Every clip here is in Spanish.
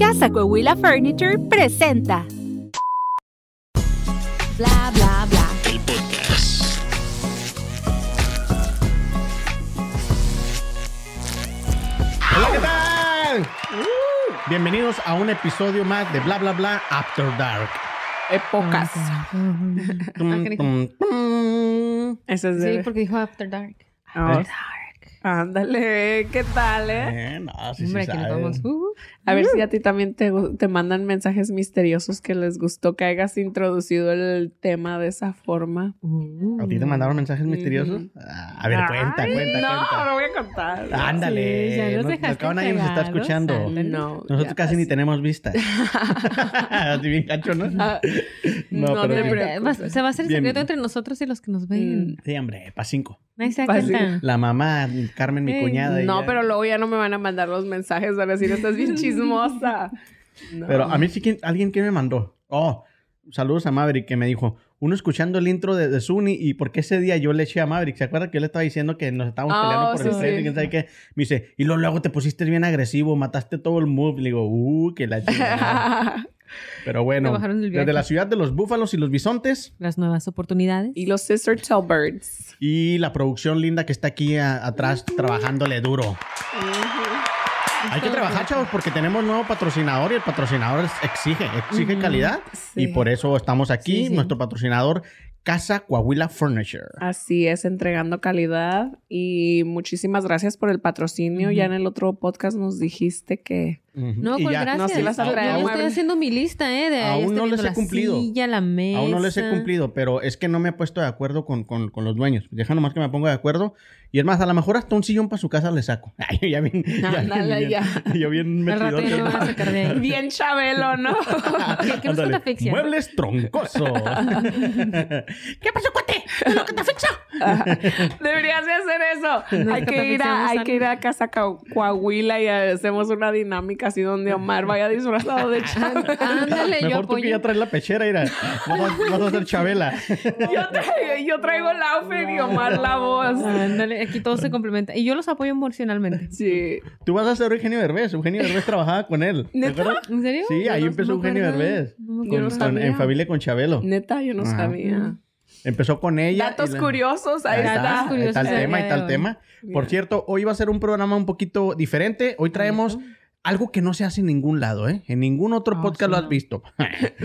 Casa Coahuila Furniture presenta. Bla bla bla. El podcast. Hola, ¿qué tal? Bienvenidos a un episodio más de Bla Bla Bla After Dark. Épocas. Tum, qué tum, tum. Ese es Sí, de... porque dijo After Dark. Oh, Ándale, ¿qué tal, eh? Eh, no, sí, sí Hombre, nos sabe. vamos. Uh, A ver si a ti también te, te mandan mensajes misteriosos que les gustó que hayas introducido el tema de esa forma. ¿A ti te mandaron mensajes misteriosos? Ah, a ver, cuenta, Ay, cuenta, no, cuenta. no voy a contar. Ándale. Sí, ya nos no, dejaste acá nadie nos está escuchando. No. Nosotros casi ni tenemos vistas. Así bien cacho, ¿no? Ah, No, no pero te sí. se va a hacer Bien. secreto entre nosotros y los que nos ven. Sí, hombre, pa' cinco. Cuenta. La mamá, Carmen, mi Eh, cuñada. No, pero luego ya no me van a mandar los mensajes van a decir, estás bien chismosa. No. Pero a mí sí que alguien que me mandó. Oh, saludos a Maverick que me dijo, uno escuchando el intro de, de Zuni y porque ese día yo le eché a Maverick. ¿Se acuerda que yo le estaba diciendo que nos estábamos Oh, peleando por el sí, precio sí. y quién sabe qué? Me dice, y luego, luego te pusiste bien agresivo, mataste todo el move. Le digo, uh, que la chingada. Pero bueno, desde la ciudad de los búfalos y los bisontes Las nuevas oportunidades. y los Sister Tell Birds. y la producción linda que está aquí a- atrás trabajándole duro. Hay que trabajar, chavos, porque tenemos nuevo patrocinador y el patrocinador exige, exige calidad. Sí. Y por eso estamos aquí, Sí, sí. nuestro patrocinador, Casa Coahuila Furniture. Así es, entregando calidad y muchísimas gracias por el patrocinio. Ya en el otro podcast nos dijiste que No, Y pues ya, gracias. No, sí Yo- yo estoy haciendo mi lista, ¿eh? De ahí Aún no les he la cumplido. silla, la mesa. Aún no les he cumplido, pero es que no me he puesto de acuerdo con, con- con los dueños. Deja nomás que me ponga de acuerdo. Y es más, a lo mejor hasta un sillón para su casa le saco. Ay, ya bien, ya, Ándale, bien- ya. yo bien Al rato metidote. ya me van a sacar de ahí. bien Chabelo, ¿no? ¿Qué, qué Ándale? Muebles troncosos. ¿Qué pasó, cuate? ¿Qué es lo que te asfixia? Deberías de hacer eso. Hay que ir a, hay que ir a casa Ca- Coahuila y hacemos una dinámica así donde Omar vaya disfrazado de Chabelo. Ándale, yo Mejor tú que ya apoyo. traes la pechera, mira. Vas a, hacer Chabela. Yo traigo, yo traigo el outfit y Omar la voz. Ándale, aquí todo se complementa. Y yo los apoyo emocionalmente. Sí. Tú vas a ser Eugenio Derbez. Eugenio Derbez trabajaba con él. ¿Te ¿Neta? acuerdas? ¿En serio? Sí, ahí No, empezó no Eugenio. Derbez. Yo Con- con- en familia con Chabelo. Neta, yo no Ajá. sabía. Empezó con ella. Datos y la- curiosos, ahí Ahí está. ahí curiosos el tema, el hoy. tema. Por cierto, hoy va a ser un programa un poquito diferente. Hoy traemos algo que no se hace en ningún lado, ¿eh? En ningún otro Ah, podcast sí, lo has no. visto.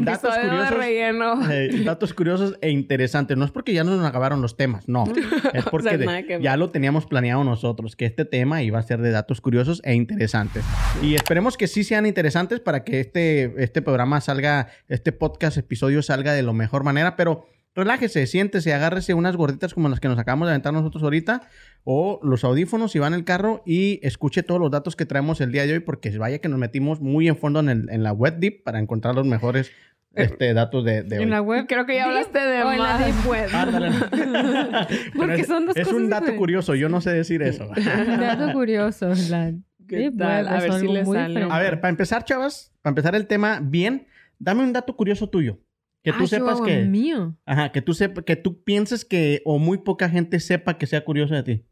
datos curiosos. relleno. eh, datos curiosos e interesantes. No es porque ya nos acabaron los temas, no. Es porque O sea, de- ya lo teníamos planeado nosotros, que este tema iba a ser de datos curiosos e interesantes. Y esperemos que sí sean interesantes para que este, este programa salga, este podcast, episodio salga de la mejor manera, pero relájese, siéntese, agárrese unas gorditas como las que nos acabamos de aventar nosotros ahorita, o los audífonos si va en el carro y escuche todos los datos que traemos el día de hoy, porque vaya que nos metimos muy en fondo en, el- en la web deep para encontrar los mejores este, datos de, de hoy. En la web. Creo que ya hablaste de O en la más. deep web. Porque es, son dos es cosas un dato diferentes. curioso, yo no sé decir eso. Dato curioso. La ¿Qué deep tal? web A es ver si algo le muy sale. A ver, para empezar, chavas, para empezar el tema bien, dame un dato curioso tuyo. Que tú Ah, sepas Chihuahua, que. mío. Ajá, que tú sepas, que tú pienses que, o muy poca gente sepa que sea curioso de ti.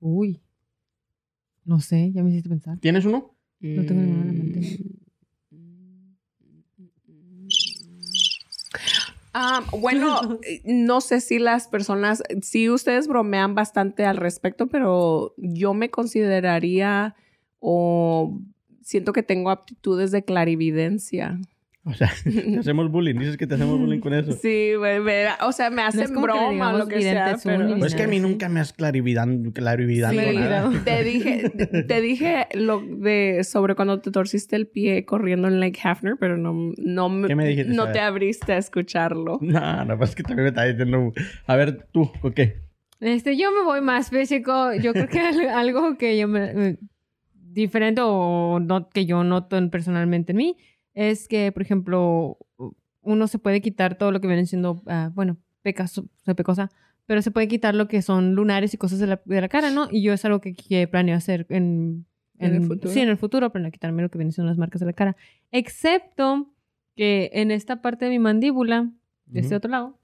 Uy. No sé, ya me hiciste pensar. ¿Tienes uno? No tengo nada en la mente. Ah, bueno, no sé si las personas, sí ustedes bromean bastante al respecto, pero yo me consideraría o siento que tengo aptitudes de clarividencia. O sea, te hacemos bullying. Dices que te hacemos bullying con eso. Sí, me- o sea, me hacen que le broma, digamos lo que sea, pero... Pues es que a mí nunca me has clarividando, clarividando Sí, nada. te dije, te dije lo de sobre cuando te torciste el pie corriendo en Lake Hafner, pero no, no, ¿Qué me dijiste? no te abriste a escucharlo. No, no, pues es que también me está diciendo. A ver, tú, ¿o qué? Este, yo me voy más físico. Yo creo que al- algo que yo me, me- diferente o no, que yo noto en- personalmente en mí es que, por ejemplo, uno se puede quitar todo lo que viene siendo, ah, bueno, pecas, o sea, pecosa, pero se puede quitar lo que son lunares y cosas de la, de la cara, ¿no? Y yo es algo que, que planeo hacer en, ¿En el futuro? Sí, en el futuro, planeo quitarme lo que viene siendo las marcas de la cara. Excepto que en esta parte de mi mandíbula, de este otro lado,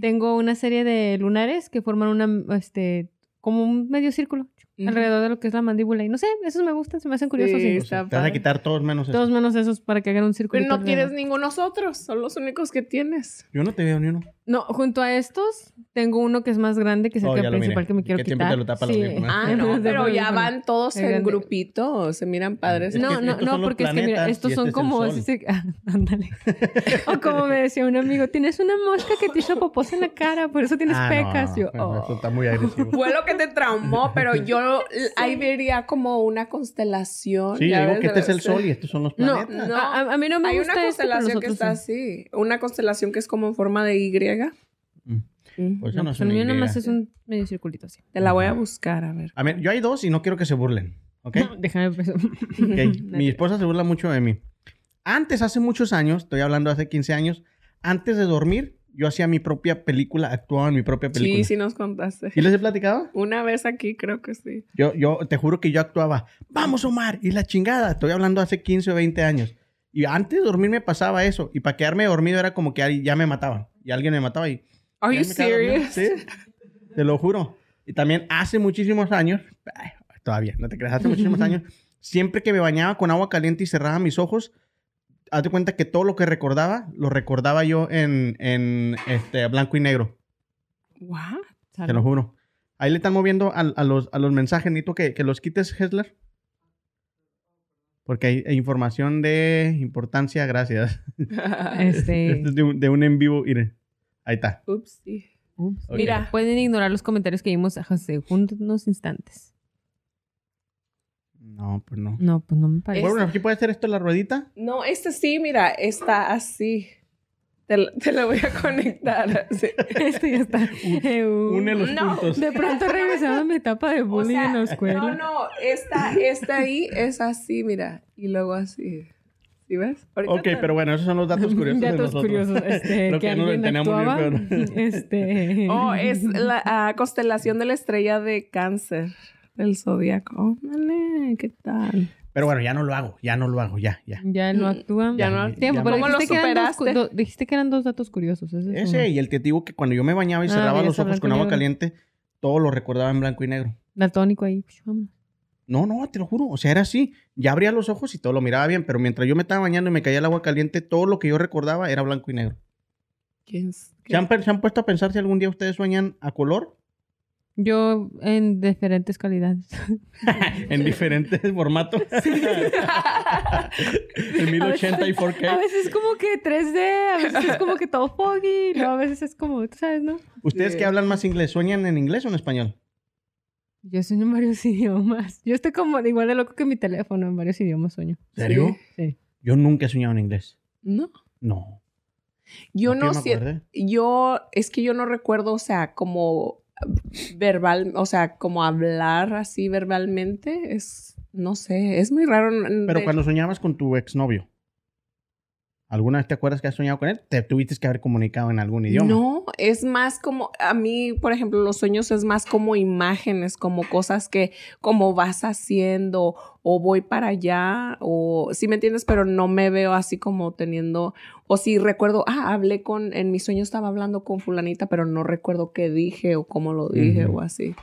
tengo una serie de lunares que forman una, este, como un medio círculo. Alrededor de lo que es la mandíbula. Y no sé, esos me gustan, se me hacen curiosos. Sí, y- O sea, está te vas a quitar todos menos eso. Todos menos esos para que hagan un círculo. Pero no tienes ninguno otros, son los únicos que tienes. Yo no te veo ni uno. No, junto a estos, tengo uno que es más grande, que es el Oh, que principal que me quiero Que quitar. te lo tapa los Sí. audífonos. Ah, no, De pero ya van todos en grande. grupito, se miran padres. Es No, que no, no, son los porque es que mira, estos son este es el como... ese- ah, ándale. o como me decía un amigo, tienes una mosca que te hizo popos en la cara, por eso tienes Ah, no, pecas. Yo, oh. Eso está muy agresivo. Fue lo que te traumó, pero yo ahí vería como una constelación. Sí, ya digo que este es el de- sol y estos son los No, planetas. No. a, a- a mí no me Hay gusta una constelación que está sí. así. Una constelación que es como en forma de Y. Mm. Mm. Pues eso No, no es pues una mío nada más Y. es un medio circulito así. Te la voy a buscar, a ver. A ver, yo hay dos y no quiero que se burlen. ¿Ok? No, déjame pues. Ok, Mi esposa se burla mucho de mí. Antes, hace muchos años, estoy hablando hace 15 años, antes de dormir, yo hacía mi propia película, actuaba en mi propia película. Sí, sí nos contaste. ¿Sí les he platicado? Una vez aquí creo que sí. Yo, yo te juro que yo actuaba, vamos Omar, y la chingada. Estoy hablando hace 15 o 20 años. Y antes de dormir me pasaba eso. Y para quedarme dormido era como que ya me mataban. Y alguien me mataba y... Are you serious? Sí, te lo juro. Y también hace muchísimos años, todavía, no te creas, hace muchísimos años, siempre que me bañaba con agua caliente y cerraba mis ojos, haz de cuenta que todo lo que recordaba, lo recordaba yo en, en este, blanco y negro. What? Te lo juro. Ahí le están moviendo al- a, los, a los mensajes. Necesito que, que los quites, Hessler. Porque hay, hay información de importancia. Gracias. Este. Este es de, un, de un en vivo. Mire. Ahí está. Ups. Ok. Mira. Pueden ignorar los comentarios que vimos hace unos instantes. No, pues no. No, pues no me parece. Bueno, aquí puede hacer esto la ruedita. No, este sí, mira, está así. Te, la- te la voy a conectar. así. Este ya está. Uh, Une los No. puntos. De pronto regresamos a mi etapa de O bullying sea, en la escuela. No, no, esta, esta ahí es así, mira. Y luego así. ¿Sí ves? Ahorita Ok, te- pero bueno, esos son los datos curiosos. de Datos nosotros. curiosos. Este, Lo que, que no alguien tenemos bien actuaba. peor. Este. Oh, es la ah, constelación de la estrella de cáncer del zodiaco. Dale, ¿qué tal? Pero bueno, ya no lo hago. Ya no lo hago. Ya, ya. Ya no actúan. Ya no- Tiempo, ya pero ¿Cómo lo dijiste, que eran dos, do- dijiste que eran dos datos curiosos. Ese, es Ese uno. y el que te digo que cuando yo me bañaba y Ah, cerraba los ojos con agua caliente, todo lo recordaba en blanco y negro. Daltónico ahí. Vámonos. No, no, te lo juro. O sea, era así. Ya abría los ojos y todo lo miraba bien, pero mientras yo me estaba bañando y me caía el agua caliente, todo lo que yo recordaba era blanco y negro. ¿Quién es? ¿Se han, pe- se han puesto a pensar si algún día ustedes sueñan a color? Yo en diferentes calidades. en diferentes formatos. en 1080 y A 4K. veces es como que 3D, a veces es como que todo foggy, luego a veces es como, tú sabes, ¿no? ¿Ustedes que hablan más inglés, sueñan en inglés o en español? Yo sueño en varios idiomas. Yo estoy como igual de loco que mi teléfono, en varios idiomas sueño. ¿Serio? Sí. Yo nunca he soñado en inglés. No. No. Yo no me sé. Yo, es que yo no recuerdo, o sea, como verbal, o sea, como hablar así verbalmente, es, no sé, es muy raro. Pero de- cuando soñabas con tu exnovio, ¿alguna vez te acuerdas que has soñado con él? Te tuviste que haber comunicado en algún idioma. No, es más como, a mí, por ejemplo, los sueños es más como imágenes, como cosas que, como vas haciendo, o voy para allá, o, si me entiendes, pero no me veo así como teniendo, o si recuerdo, ah, hablé con, en mi sueño estaba hablando con fulanita, pero no recuerdo qué dije o cómo lo dije o así.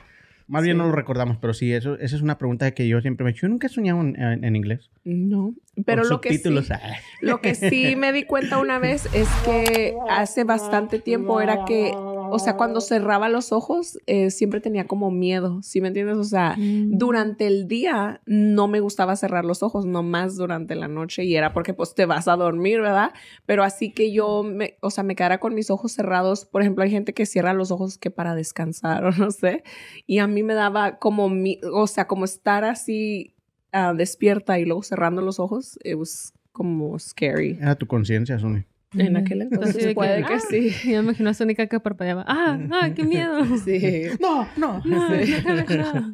Más bien no lo recordamos, pero sí, eso, esa es una pregunta que yo siempre me he hecho. Yo nunca he soñado en, en- en inglés. No, pero Con lo que, sí, ah. lo que sí me di cuenta una vez es que hace bastante tiempo era que, o sea, cuando cerraba los ojos, eh, siempre tenía como miedo, ¿sí me entiendes? O sea, Mm. durante el día no me gustaba cerrar los ojos, nomás durante la noche y era porque pues te vas a dormir, ¿verdad? Pero así que yo, me, o sea, me quedara con mis ojos cerrados. Por ejemplo, hay gente que cierra los ojos que para descansar o no sé. Y a mí me daba como, mi, o sea, como estar así ah, despierta y luego cerrando los ojos, it was como scary. Era tu conciencia, Sony. En aquel Entonces, entonces que, puede que ah, sí. Yo me imagino a Sónica que parpadeaba. ¡Ah! ¡Ah! ¡Qué miedo! Sí. No, no. No, Sí. no.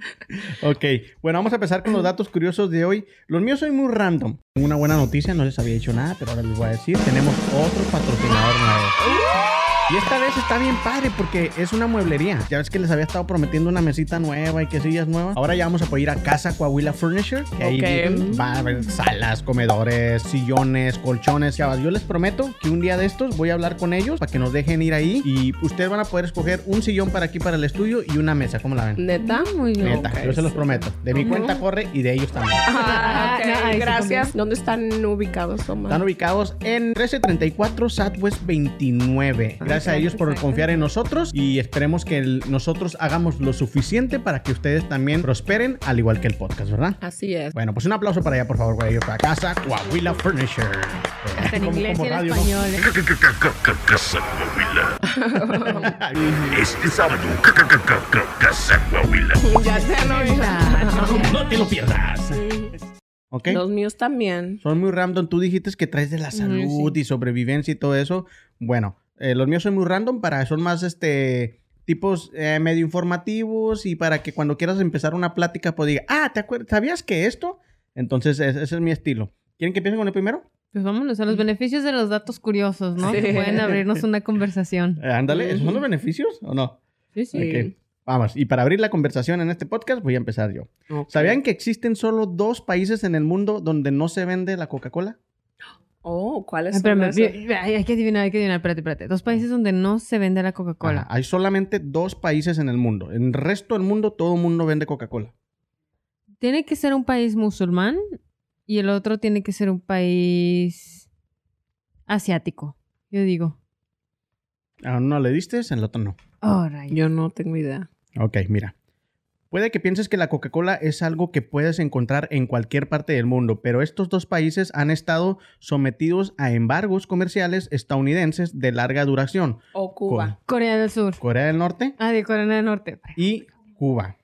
Ok, bueno, vamos a empezar con los datos curiosos de hoy. Los míos son muy random. Tengo Una buena noticia, no les había dicho nada, pero ahora les voy a decir. Tenemos otro patrocinador nuevo. Y esta vez está bien padre porque es una mueblería. Ya ves que les había estado prometiendo una mesita nueva y que sillas nuevas. Ahora ya vamos a poder ir a casa Coahuila Furniture. Que ahí Ok. va a haber salas, comedores, sillones, colchones. Chavas, yo les prometo que un día de estos voy a hablar con ellos para que nos dejen ir ahí. Y ustedes van a poder escoger un sillón para aquí, para el estudio y una mesa. ¿Cómo la ven? ¿Neta? Muy bien. Neta, yo se los prometo. De mi cuenta corre y de ellos también. Ah, ok, No, ahí sí gracias. ¿Dónde están ubicados, Omar? Están ubicados en 1334 Southwest 29. Gracias a ellos por confiar en nosotros y esperemos que el- nosotros hagamos lo suficiente para que ustedes también prosperen, al igual que el podcast, ¿verdad? Así es. Bueno, pues un aplauso para allá, por favor, güey. Para casa, Coahuila Furniture. Hasta en inglés como y en español. ¿eh? Casa Coahuila. Este sábado, Casa Coahuila. Ya se han oído. No te lo pierdas. ¿Ok? Los míos también. Son muy random. Tú dijiste que traes de la salud y sobrevivencia y todo eso. Bueno, eh, los míos son muy random para, son más este tipos eh, medio informativos y para que cuando quieras empezar una plática pues diga, ah, ¿te acuerdas? ¿Sabías que esto? Entonces es- ese es mi estilo. ¿Quieren que empiece con el primero? Pues vámonos a los beneficios de los datos curiosos, ¿no? Sí. Que pueden abrirnos una conversación. Eh, ándale, ¿esos son los beneficios o no? Sí, sí. Vamos, y para abrir la conversación en este podcast voy a empezar yo. ¿Sabían que existen solo dos países en el mundo donde no se vende la Coca-Cola? Oh, ¿cuáles Ay, son esos? hay que adivinar, hay que adivinar. Espérate, espérate. Dos países donde no se vende la Coca-Cola. Hay solamente dos países en el mundo. En el resto del mundo todo el mundo vende Coca-Cola. Tiene que ser un país musulmán y el otro tiene que ser un país asiático. Yo digo. A uno le diste, en el otro no. Oh. Yo no tengo idea. Ok, mira. Puede que pienses que la Coca-Cola es algo que puedes encontrar en cualquier parte del mundo, pero estos dos países han estado sometidos a embargos comerciales estadounidenses de larga duración. O Cuba. Corea del Sur. Corea del Norte Ah, de Corea del Norte. y Cuba.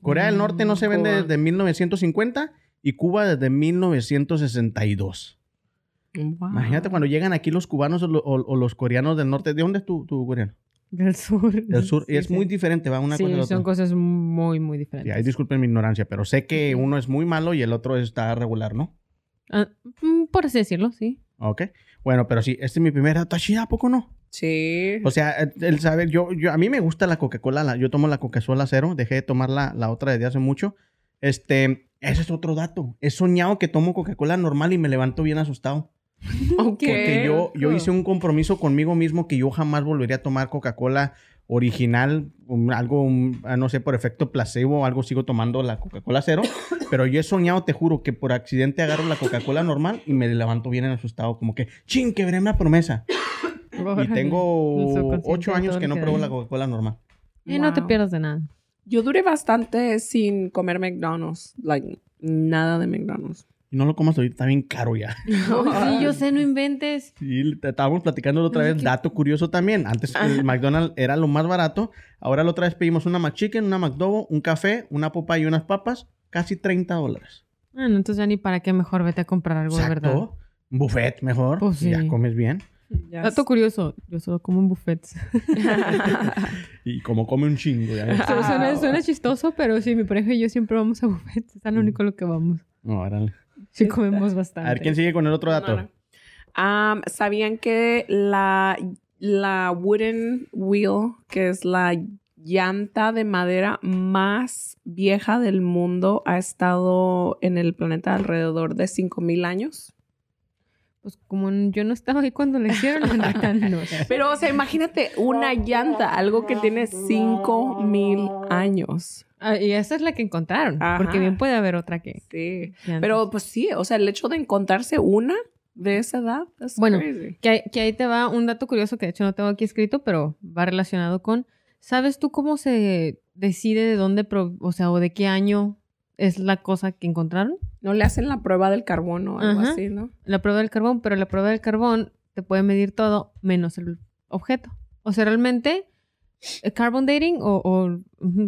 Corea del Norte no se vende Cuba. desde 1950 y Cuba desde 1962. Wow. Imagínate cuando llegan aquí los cubanos o, lo- o- o los coreanos del norte. ¿De dónde es tu, tu coreano? Del sur. Del sur. y Sí, es sí. muy diferente, va una sí, cosa de son otra. cosas muy, muy diferentes. ahí disculpen mi ignorancia, pero sé que uno es muy malo y el otro está regular, ¿no? Ah, mm, por así decirlo, sí. Ok. Bueno, pero sí, este es mi primer dato. ¿Está ¿A poco no? Sí. O sea, el- el saber, yo, yo, a mí me gusta la Coca-Cola. la- Yo tomo la Coca-Cola cero. Dejé de tomar la, la otra desde hace mucho. Este, ese es otro dato. He soñado que tomo Coca-Cola normal y me levanto bien asustado. Ok. Porque yo, yo hice un compromiso conmigo mismo que yo jamás volvería a tomar Coca-Cola original, un- algo, un- ah, no sé, por efecto placebo o algo, sigo tomando la Coca-Cola cero. pero yo he soñado, te juro, que por accidente agarro la Coca-Cola normal y me levanto bien asustado, como que, ching, quebré una promesa. Y tengo ocho años que no pruebo la Coca-Cola normal. Y no te Wow. pierdas de nada. Yo duré bastante sin comer McDonald's. Like, nada de McDonald's. Y no lo comas ahorita, está bien caro ya. sí, yo sé, no inventes. Sí, te- estábamos platicando la otra vez, dato curioso también. Antes el McDonald's era lo más barato. Ahora la otra vez pedimos una McChicken, una McDouble, un café, una popa y unas papas. Casi 30 dólares. Bueno, entonces ya ni para qué mejor vete a comprar algo de verdad. Un buffet mejor. Pues y Ya sí. comes bien. Dato curioso, yo solo como en buffets. Y como come un chingo. Ya. Suena, suena- chistoso, pero sí, mi pareja y yo siempre vamos a buffets. Es lo único lo que vamos. No, órale. Sí, comemos bastante. A ver, ¿quién sigue con el otro dato? No, no. Um, ¿Sabían que la, la wooden wheel, que es la llanta de madera más vieja del mundo, ha estado en el planeta alrededor de 5000 años? Pues como yo no estaba ahí cuando le hicieron, la neta, no. Pero, o sea, imagínate una llanta, algo que tiene 5000 años. Ah, y esa es la que encontraron. Ajá. Porque bien puede haber otra que. Sí. Pero, pues sí, o sea, el hecho de encontrarse una de esa edad, es Bueno, crazy. Que, ahí- que ahí te va un dato curioso que de hecho no tengo aquí escrito, pero va relacionado con. ¿Sabes tú cómo se decide de dónde, o sea, o de qué año es la cosa que encontraron? No le hacen la prueba del carbono o algo Ajá. así, ¿no? La prueba del carbón, pero la prueba del carbón te puede medir todo menos el objeto. O sea, realmente, el carbon dating o,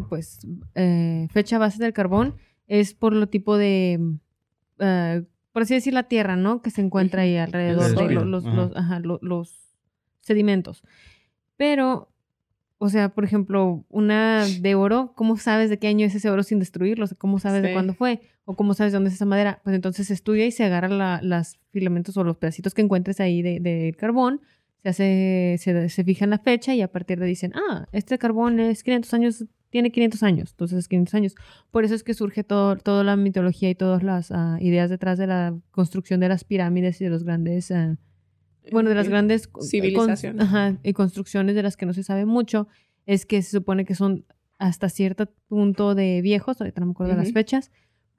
pues eh, fecha base del carbón es por lo tipo de, eh, por así decir, la tierra, ¿no? Que se encuentra ahí alrededor de los, los, ajá. los- ajá, lo- los sedimentos. Pero, o sea, por ejemplo, una de oro, ¿cómo sabes de qué año es ese oro sin destruirlo? O sea, ¿Cómo sabes de cuándo fue? ¿O cómo sabes de dónde es esa madera? Pues entonces se estudia y se agarra la- las filamentos o los pedacitos que encuentres ahí de, de carbón, se hace, se, se fija en la fecha y a partir de ahí dicen, ah, este carbón es 500 años, tiene 500 años, entonces es 500 años. Por eso es que surge todo, toda la mitología y todas las ah, ideas detrás de la construcción de las pirámides y de los grandes, ah, bueno, de las Eh, grandes con- civilizaciones. ajá, y construcciones de las que no se sabe mucho, es que se supone que son hasta cierto punto de viejos, ahorita no me acuerdo de las fechas,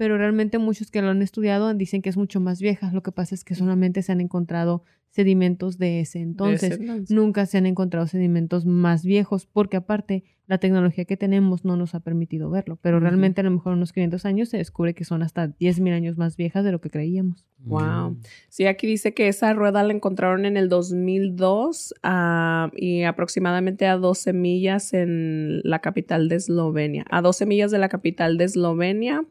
pero realmente muchos que lo han estudiado dicen que es mucho más vieja. Lo que pasa es que solamente se han encontrado sedimentos de ese entonces. De ese entonces. Nunca se han encontrado sedimentos más viejos, porque aparte la tecnología que tenemos no nos ha permitido verlo. Pero realmente a lo mejor en unos 500 años se descubre que son hasta 10.000 años más viejas de lo que creíamos. Wow. Mm. Sí, aquí dice que esa rueda la encontraron en el 2002 ah, y aproximadamente a 12 millas en la capital de Eslovenia. A 12 millas de la capital de Eslovenia.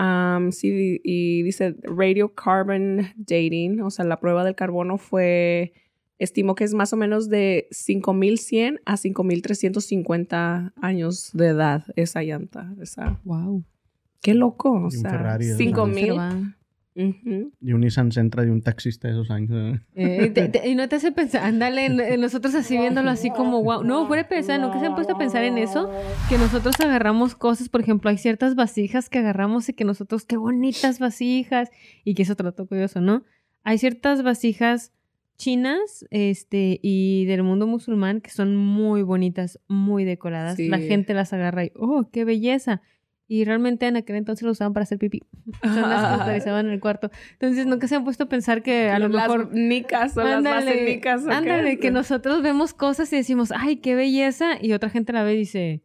Am, sí, y dice radiocarbon dating, o sea, la prueba del carbono fue, estimo que es más o menos de 5100 a 5350 años de edad esa llanta. Esa. Wow. Qué loco, o sea, Ferrari de 5000. Y un Nissan Sentra de un taxista de esos años. ¿eh? Te- te- y no te hace pensar, ándale, nosotros así viéndolo así como wow. No, fuera de pensar, ¿no? Que se han puesto a pensar en eso, que nosotros agarramos cosas, por ejemplo, hay ciertas vasijas que agarramos y que nosotros, qué bonitas vasijas, y que eso trató curioso, ¿no? Hay ciertas vasijas chinas, este, y del mundo musulmán que son muy bonitas, muy decoradas. Sí. La gente las agarra y, oh, qué belleza. Y realmente en aquel entonces lo usaban para hacer pipí. Son las que utilizaban en el cuarto. Entonces nunca se han puesto a pensar que a lo las mejor nicas o las más Ándale, nicas. ¿o qué? ándale, que nosotros vemos cosas y decimos, ay, qué belleza, y otra gente la ve y dice,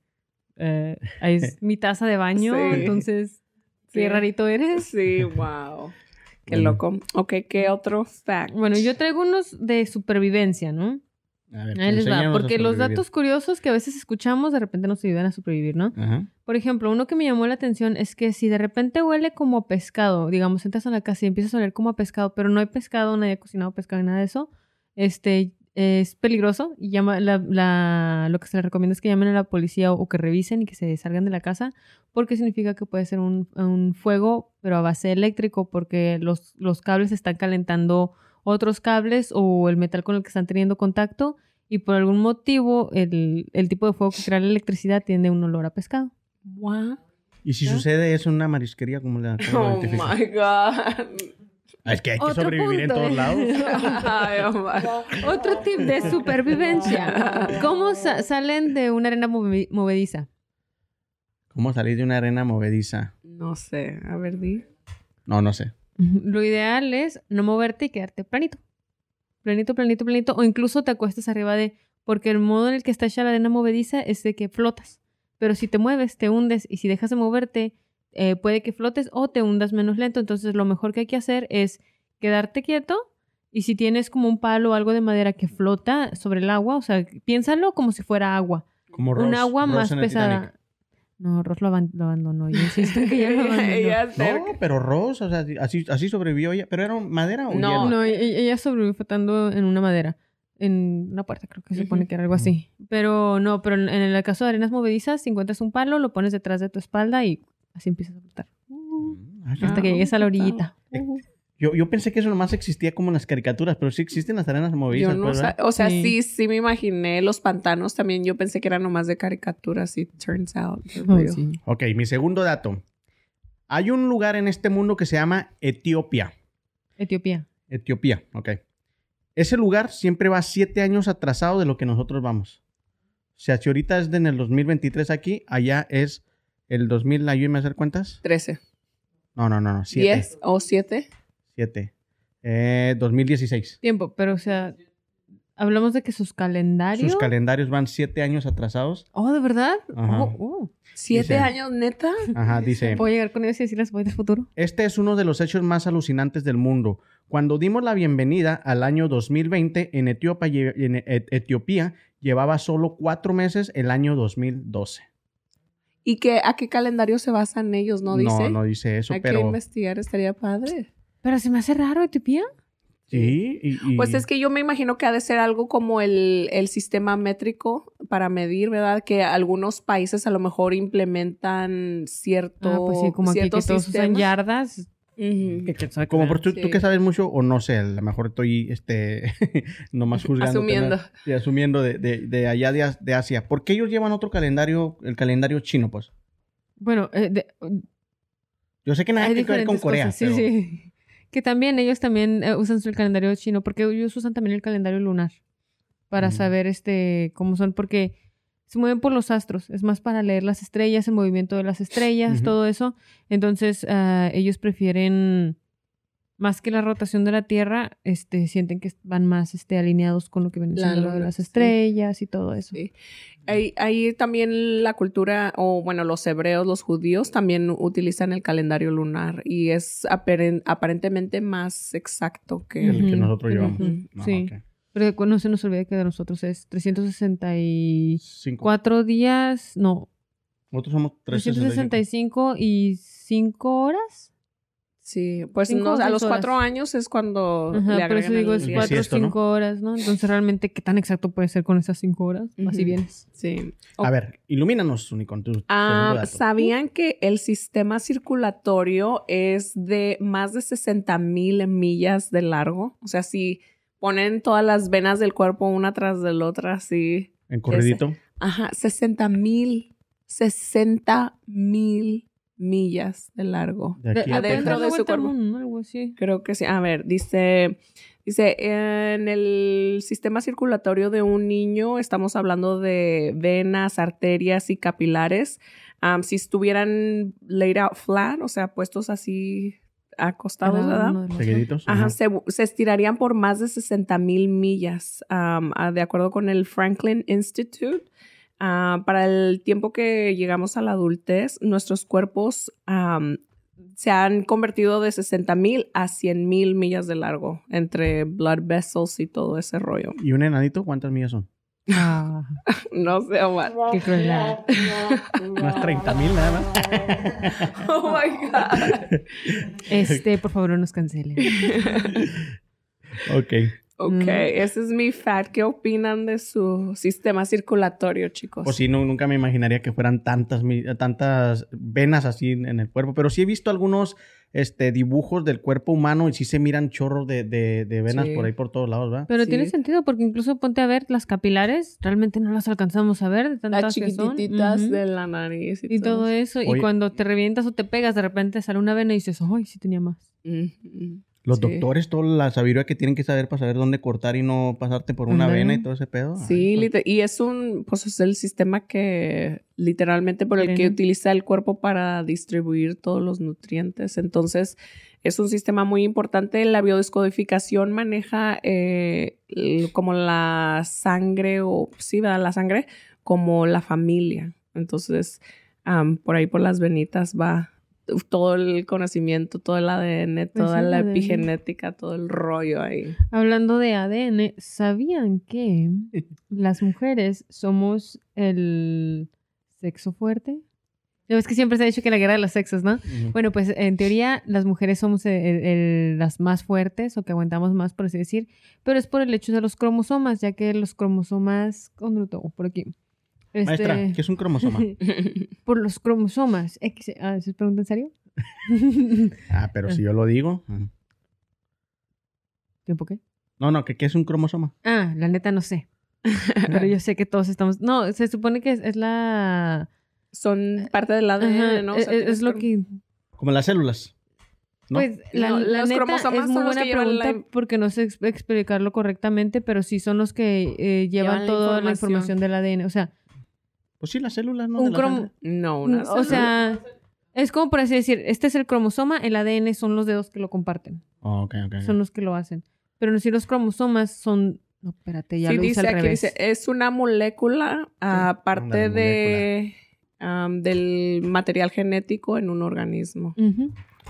eh, ahí es mi taza de baño, Sí. entonces, qué Sí. rarito eres. Sí, wow. Qué loco. Ok, ¿qué otro fact? Bueno, yo traigo unos de supervivencia, ¿no? A ver, Ahí les va, enséñanos a porque los datos curiosos que a veces escuchamos de repente nos ayudan a sobrevivir, ¿no? Ajá. Por ejemplo, uno que me llamó la atención es que si de repente huele como a pescado, digamos, entras en la casa y empiezas a oler como a pescado, pero no hay pescado, nadie ha cocinado pescado ni nada de eso, este es peligroso y llama la, la- lo que se les recomienda es que llamen a la policía o, o que revisen y que se salgan de la casa porque significa que puede ser un, un fuego pero a base eléctrico porque los, los cables están calentando otros cables o el metal con el que están teniendo contacto y por algún motivo el, el tipo de fuego que crea la electricidad tiene un olor a pescado. Wow. Y si ¿Ya? sucede eso en una marisquería, ¿cómo le cómo lo Oh my God. Ah, Es que hay que Otro sobrevivir en todos lados. Ay, oh Otro tip de supervivencia. ¿Cómo sa- salen de una arena movi- movediza? ¿Cómo salir de una arena movediza? No sé, a ver, di. No, no sé. Lo ideal es no moverte y quedarte planito. Planito, planito, planito. O incluso te acuestas arriba de... Porque el modo en el que está hecha la arena movediza es de que flotas. Pero si te mueves, te hundes. Y si dejas de moverte, eh, puede que flotes o te hundas menos lento. Entonces lo mejor que hay que hacer es quedarte quieto. Y si tienes como un palo o algo de madera que flota sobre el agua, o sea, piénsalo como si fuera agua. Como Ross, un agua Ross más pesada. No, Ross lo, aban- lo abandonó. Yo insisto en que ya lo abandonó. Ella. No, pero Ross, o sea, así, así sobrevivió ella. ¿Pero era madera o No. hielo? No, e- ella sobrevivió flotando en una madera. En una puerta, creo que se supone que era algo así. Pero no, pero en, el caso de arenas movedizas, si encuentras un palo, lo pones detrás de tu espalda y así empiezas a flotar. Mm, ah, Hasta que llegues a la orillita. Yo, yo pensé que eso nomás existía como en las caricaturas, pero sí existen las arenas movedizas. No pues, o sea, Sí. sí. sí, me imaginé los pantanos también. Yo pensé que eran nomás de caricaturas y turns out. Oh, sí. Ok, mi segundo dato. Hay un lugar en este mundo que se llama Etiopía. Etiopía. Etiopía, ok. Ese lugar siempre va siete años atrasado de lo que nosotros vamos. O sea, si ahorita es de en el 2023 aquí, allá es el 2000, ayúdame a hacer cuentas. 13. No, no, no, no, siete. 10 o 7. Siete. Eh, 2016. Tiempo, pero o sea, hablamos de que sus calendarios. Sus calendarios van siete años atrasados. Oh, ¿de verdad? Ajá. Oh, oh. ¿7 Dice- años, neta? Ajá, dice. Puedo llegar con ellos y decirles voy del futuro. Este es uno de los hechos más alucinantes del mundo. Cuando dimos la bienvenida al año 2020, en Etiopía, en Et- Etiopía llevaba solo cuatro meses el año 2012. ¿Y qué, a qué calendario se basan ellos? ¿No dice? No, no dice eso, Hay que investigar, estaría padre. Pero se me hace raro Etiopía. sí. Y, y- Pues es que yo me imagino que ha de ser algo como el, el sistema métrico para medir, ¿verdad? Que algunos países a lo mejor implementan cierto, Ah, pues sí, como aquí que todos usan yardas. Que sabe qué Como por tú, tú que sabes mucho, o no sé, a lo mejor estoy este, nomás juzgando. Asumiendo. Y asumiendo de, de, de allá de, de Asia. ¿Por qué ellos llevan otro calendario, el calendario chino, pues? Bueno, eh, de- Yo sé que nada hay tiene que ver con Corea. cosas. Sí, pero- sí. Que también ellos también eh, usan el calendario chino, porque ellos usan también el calendario lunar para Mm. saber este cómo son, porque se mueven por los astros, es más para leer las estrellas, el movimiento de las estrellas, todo eso. Entonces, ah, ellos prefieren más que la rotación de la Tierra, este, sienten que van más este, alineados con lo que viene La siendo lo de las sí. estrellas y todo eso. Sí. Ahí, ahí también la cultura, o bueno, los hebreos, los judíos también utilizan el calendario lunar y es aparen- aparentemente más exacto que El que nosotros llevamos. nosotros- No, sí. ok. Pero que no se nos olvide que de nosotros es 364 Cinco. días, no, Nosotros somos 365. 365 y 5 horas. Sí, pues Cinco no, a los horas. cuatro años es cuando Ajá, le por eso agregan digo, es. 4 o. 5 horas, ¿no? Entonces, realmente, ¿qué tan exacto puede ser con esas 5 horas? Así Ujú. vienes. Sí. A ver, ilumínanos, Uni, con tu Ah. ¿Sabían que el sistema circulatorio es de más de 60 mil millas de largo? O sea, si ponen todas las venas del cuerpo una tras de la otra, así. En corridito. Ajá, 60 mil, 60 mil millas de largo. De aquí a adentro de su cuerpo. mundo, Algo así. Creo que sí. A ver, dice, dice, en el sistema circulatorio de un niño estamos hablando de venas, arterias y capilares. Si estuvieran laid out flat, o sea, puestos así acostados, ¿verdad? Seguiditos. Ajá, se, se estirarían por más de 60 mil millas, de acuerdo con el Franklin Institute. Ah, para el tiempo que llegamos a la adultez, nuestros cuerpos se han convertido de 60 mil a 100 mil millas de largo entre blood vessels y todo ese rollo. ¿Y un enanito cuántas millas son? Ah, No sé, Omar. qué crueldad. Unas 30 mil nada más. Oh my God. Este, por favor, no nos cancelen. ok. Ok, Mm. ese es mi fact. ¿Qué opinan de su sistema circulatorio, chicos? Pues sí, no, nunca me imaginaría que fueran tantas, tantas venas así en el cuerpo. Pero sí he visto algunos este, dibujos del cuerpo humano y sí se miran chorros de, de- de venas Sí. por ahí por todos lados, ¿verdad? Pero Sí. tiene sentido porque incluso ponte a ver las capilares, realmente no las alcanzamos a ver de tantas Las que son. chiquititas de la nariz y, Y todo eso. Oye. Y cuando te revientas o te pegas, de repente sale una vena y dices, ¡ay, sí tenía más! Los Sí. doctores, toda la sabiduría que tienen que saber para saber dónde cortar y no pasarte por una vena y todo ese pedo. Sí, Ay, pues. y es un, pues es el sistema que literalmente por el que utiliza el cuerpo para distribuir todos los nutrientes. Entonces, es un sistema muy importante. La biodescodificación maneja eh, el- como la sangre, o sí, ¿verdad? La sangre, como la familia. Entonces, am, por ahí por las venitas va todo el conocimiento, todo el ADN, toda el la ADN. epigenética, todo el rollo ahí. Hablando de ADN, ¿sabían que las mujeres somos el sexo fuerte? Ya ves que siempre se ha dicho que la guerra de los sexos, ¿no? Bueno, pues en teoría las mujeres somos el- el- las más fuertes o que aguantamos más, por así decir, pero es por el hecho de los cromosomas, ya que los cromosomas, ¿dónde lo tengo? Por aquí. Este, Maestra, ¿qué es un cromosoma? por los cromosomas. X, ah, ¿Se pregunta en serio? ah, pero si yo lo digo. ujú. ¿Tiempo qué? No, no, que ¿qué es un cromosoma? Ah, la neta no sé. Pero yo sé que todos estamos. No, se supone que es, es la. Son parte del ADN, Ajá, ¿no? O es, sea, es lo que. Como las células. ¿no? Pues la, No, la los neta cromosomas es muy buena pregunta la- porque no sé ex- explicarlo correctamente, pero sí son los que eh, llevan, toda la información. información del ADN. O sea, Pues sí, las células, ¿no? un De cromo. No, una o sea, es como por así decir, este es el cromosoma, el ADN son los dedos que lo comparten, Oh, ok, ok. ok. son los que lo hacen. Pero si los cromosomas son. No, espérate, ya sí, lo dice al aquí, revés. dice, es una molécula aparte ándale, de am, del material genético en un organismo.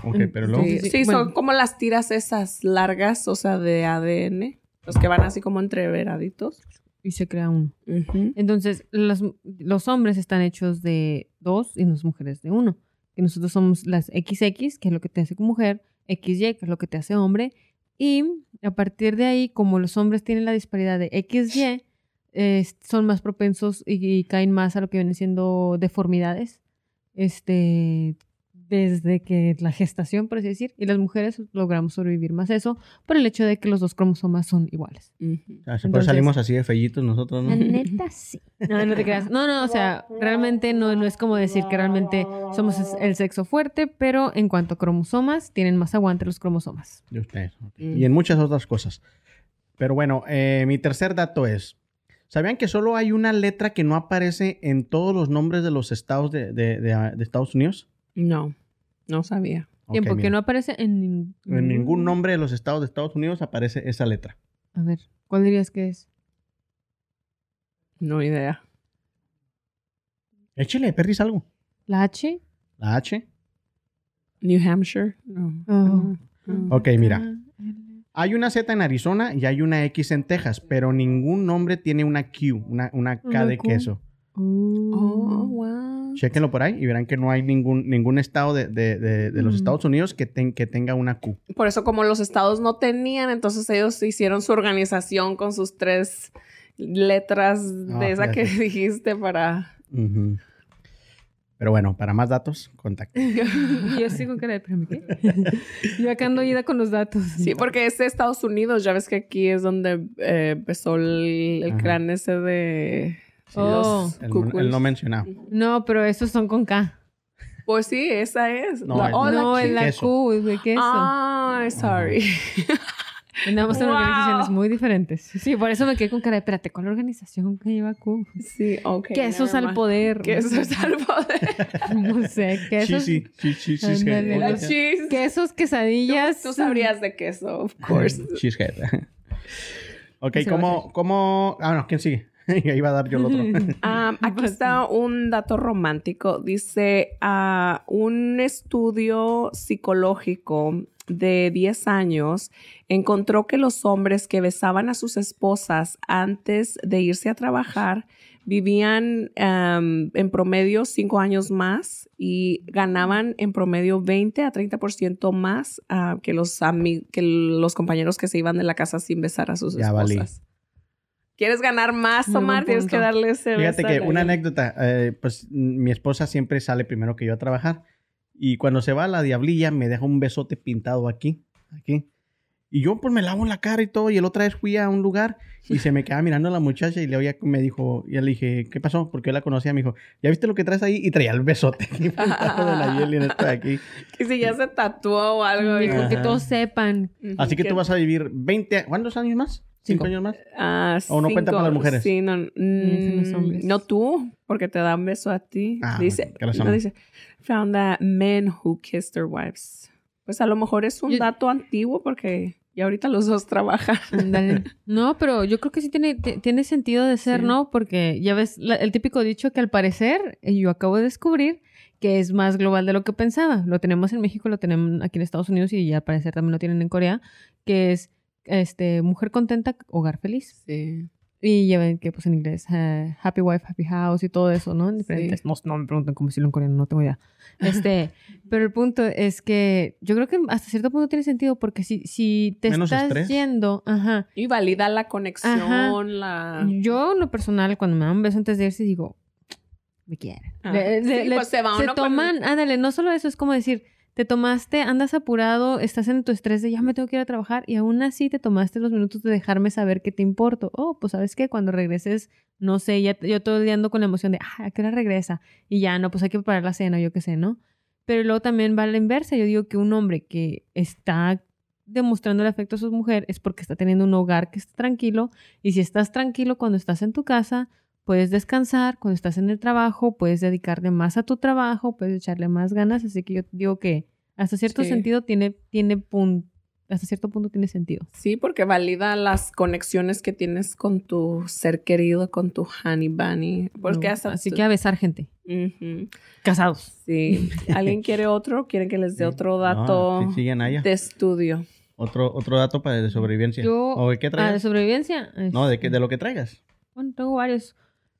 Ok, pero luego. Sí, sí, sí, bueno. son como las tiras esas largas, o sea, de ADN, los que van así como entreveraditos. Y se crea uno. Ujú. Entonces, los, los hombres están hechos de dos y las mujeres de uno. Que nosotros somos las XX, que es lo que te hace mujer, XY, que es lo que te hace hombre. Y a partir de ahí, como los hombres tienen la disparidad de XY, eh, son más propensos y, y caen más a lo que vienen siendo deformidades. Este, desde que la gestación, por así decir, y las mujeres logramos sobrevivir más eso por el hecho de que los dos cromosomas son iguales. Ujú. Ah, por eso Entonces- salimos así de fellitos nosotros, ¿no? La neta sí. No, no te creas. No, no, o sea, realmente no, no es como decir que realmente somos el sexo fuerte, pero en cuanto a cromosomas, tienen más aguante los cromosomas. De ustedes. Mm. Y en muchas otras cosas. Pero bueno, eh, mi tercer dato es, ¿sabían que solo hay una letra que no aparece en todos los nombres de los estados de, de- de- de Estados Unidos? No, no sabía. Ok, Tiempo que mira. no aparece en, nin- En ningún nombre de los estados de Estados Unidos aparece esa letra. A ver, ¿cuál dirías que es? No idea. Échale, perris algo. ¿La H? La H. New Hampshire. No. Oh. Ah. Ok, mira. Hay una Z en Arizona y hay una X en Texas, pero ningún nombre tiene una Q, una, una K de queso. Oh, wow. Chéquenlo por ahí y verán que no hay ningún, ningún estado de, de- de- de los Mm. Estados Unidos que, ten- que tenga una Q. Por eso como los estados no tenían, entonces ellos hicieron su organización con sus tres letras Ah, de esa que dijiste para... Pero bueno, para más datos, contacten. Y yo sigo espérame, ¿qué? yo acá ando ida con los datos. Sí, porque es de Estados Unidos, ya ves que aquí es donde eh, empezó el, el ese de Oh. El, no mencionado. No, pero esos son con K. Pues sí, esa es. No, La- el- oh, la no, Q. es la. Q, es de queso. Ay, sorry. Andamos en Wow. organizaciones muy diferentes. Sí, por eso me quedé con cara de, espérate, ¿cuál organización que lleva Q? Sí, ok. quesos al mind. poder. Quesos al poder. No sé, quesos. Sí, sí, sí. Quesos, quesadillas. Tú, tú sabrías de queso, of course. Cheesehead. ok, ¿cómo, ¿cómo? Ah, no, ¿quién sigue? Ahí va a dar yo el otro. Um, aquí está un dato romántico. Dice, ah, un estudio psicológico de 10 años encontró que los hombres que besaban a sus esposas antes de irse a trabajar vivían um, en promedio 5 años más y ganaban en promedio 20 a 30% más ah, que, los que los compañeros que se iban de la casa sin besar a sus Ya valí. ¿Quieres ganar más, Omar? Tienes que darle ese Fíjate que una anécdota, eh, pues mi esposa siempre sale primero que yo a trabajar y cuando se va a la diablilla me deja un besote pintado aquí, aquí. Y yo pues me lavo la cara y todo y el otra vez fui a un lugar y se me quedaba mirando a la muchacha y luego ya me dijo, ya le dije, ¿qué pasó? Porque yo la conocía, me dijo, ¿ya viste lo que traes ahí? Y traía el besote aquí pintado de la Yeli en esta de aquí. Que si ya se tatuó o algo. Dijo que todos sepan. Así que tú vas a vivir 20, ¿cuántos años más? Cinco. ¿Cinco años más? Ah, ¿O no cuenta para las mujeres? Sí, no. Mm, no tú, porque te dan beso a ti. Ah, dice, no amo. dice, found that men who kissed their wives. Pues a lo mejor es un Yo- dato antiguo porque ya ahorita los dos trabajan. No, pero yo creo que sí tiene, ti- tiene sentido de ser, Sí. ¿no? Porque ya ves la- el típico dicho que al parecer yo acabo de descubrir que es más global de lo que pensaba. Lo tenemos en México, lo tenemos aquí en Estados Unidos y al parecer también lo tienen en Corea, que es este mujer contenta, hogar feliz. Sí. Y ya ven que pues en inglés eh, happy wife, happy house y todo eso, ¿no? En diferentes. Sí. No, no me pregunten cómo decirlo en coreano, no tengo idea. Este, pero el punto es que yo creo que hasta cierto punto tiene sentido porque si, si te Menos estás estrés. yendo, ajá. Y valida la conexión, Ajá. la... Yo, en lo personal, cuando me dan un beso antes de irse, digo, me quieren. Ah, Le- sí, le- le- pues se va uno con- toman, ándale, no solo eso, es como decir, te tomaste, andas apurado, estás en tu estrés de ya me tengo que ir a trabajar y aún así te tomaste los minutos de dejarme saber que te importo. Oh, pues sabes qué, cuando regreses, no sé, ya yo todo el día ando con la emoción de, ah, ¿a qué hora regresa? Y ya, no, pues hay que preparar la cena, yo qué sé, ¿no? Pero luego también va a la inversa. Yo digo que un hombre que está demostrando el afecto a su mujer es porque está teniendo un hogar que está tranquilo. Y si estás tranquilo cuando estás en tu casa, puedes descansar. Cuando estás en el trabajo, puedes dedicarle más a tu trabajo, puedes echarle más ganas. Así que yo digo que hasta cierto Sí. sentido tiene, tiene punto. Hasta cierto punto tiene sentido. Sí, porque valida las conexiones que tienes con tu ser querido, con tu honey bunny. Porque No, hasta... Así que a besar gente. Casados. Sí. ¿Alguien quiere otro? ¿Quieren que les dé otro dato No, sí, sigan allá. de estudio? Otro, otro dato para de sobrevivencia. Yo- ¿O de qué Ah, de traigas? sobrevivencia. no, de, este, que, de lo que traigas. Bueno, tengo varios.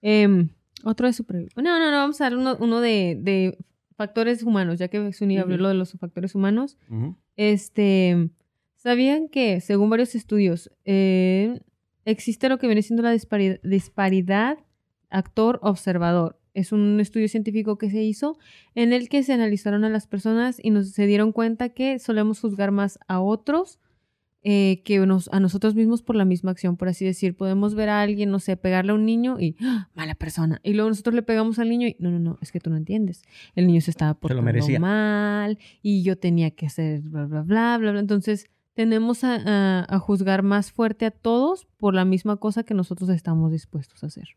Em, otro de supervivencia. No, no, no, vamos a dar uno, uno de, de factores humanos, ya que Suni abrió Ujú. lo de los factores humanos. Este, ¿sabían que, según varios estudios, eh, existe lo que viene siendo la dispari- disparidad actor-observador? es un estudio científico que se hizo en el que se analizaron a las personas y nos se dieron cuenta que solemos juzgar más a otros eh, que nos, a nosotros mismos por la misma acción, por así decir. Podemos ver a alguien, no sé, pegarle a un niño y ¡ah! mala persona. Y luego nosotros le pegamos al niño y no, no, no, es que tú no entiendes. El niño se estaba portando mal y yo tenía que hacer bla, bla, bla, bla, bla. Entonces tenemos a, a- a juzgar más fuerte a todos por la misma cosa que nosotros estamos dispuestos a hacer.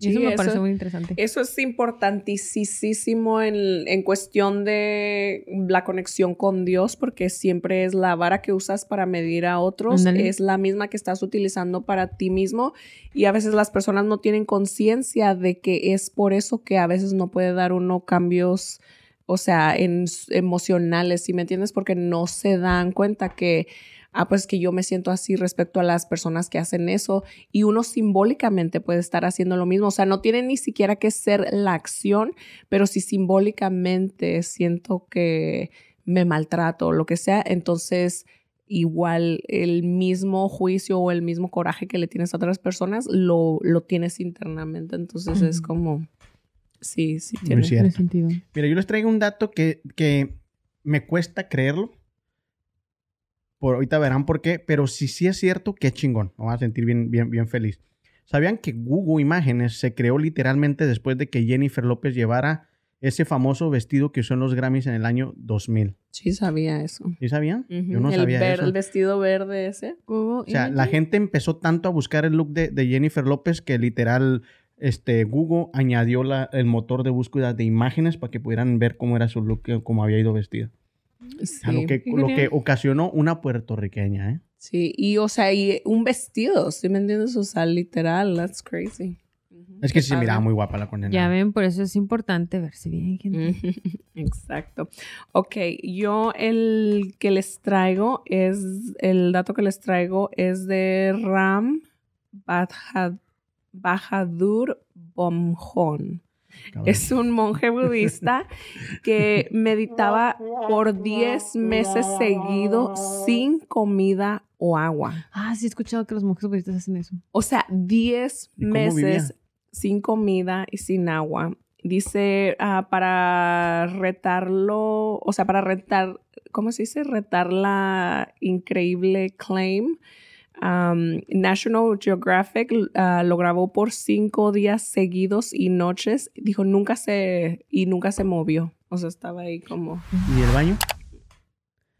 Eso me parece muy interesante. Eso es importantísimo en, en cuestión de la conexión con Dios, porque siempre es la vara que usas para medir a otros, es la misma que estás utilizando para ti mismo. Y a veces las personas no tienen conciencia de que es por eso que a veces no puede dar uno cambios, o sea, en, emocionales, ¿sí me entiendes? Porque no se dan cuenta que ah, pues que yo me siento así respecto a las personas que hacen eso y uno simbólicamente puede estar haciendo lo mismo. O sea, no tiene ni siquiera que ser la acción, pero si simbólicamente siento que me maltrato o lo que sea, entonces igual el mismo juicio o el mismo coraje que le tienes a otras personas lo, lo tienes internamente. Entonces es como, sí, sí. Tiene sentido. Mira, yo les traigo un dato que, que me cuesta creerlo. Por ahorita verán por qué, pero si sí es cierto, qué chingón. Me voy a sentir bien, bien, bien feliz. ¿Sabían que Google Imágenes se creó literalmente después de que Jennifer López llevara ese famoso vestido que usó en los Grammys en el año 2000? Sí, sabía eso. ¿Sí sabían? Yo no el, sabía ver- eso. el vestido verde ese. Google O sea, la gente empezó tanto a buscar el look de, de Jennifer López que literal este, Google añadió la- el motor de búsqueda de imágenes para que pudieran ver cómo era su look, cómo había ido vestida. O sea, lo, que, lo que ocasionó una puertorriqueña, ¿eh? Sí, y o sea, y un vestido, ¿sí me entiendes? O sea, literal, that's crazy. Es que sí se miraba muy guapa la condenada. Ya ven, por eso es importante verse bien, gente. Exacto. Ok, yo el que les traigo es, el dato que les traigo es de Ram Bajad- Bahadur Bomjon. Cabrón. Es un monje budista que meditaba por 10 meses seguidos sin comida o agua. Ah, sí, he escuchado que los monjes budistas hacen eso. O sea, 10 ¿Y cómo meses vivía? sin comida y sin agua. Dice, ah, para retarlo, o sea, para retar, ¿cómo se dice? Retar la increíble claim. Um, National Geographic ah, lo grabó por cinco días seguidos y noches. Dijo, nunca se, y nunca se movió. O sea, estaba ahí como, ¿Y el baño?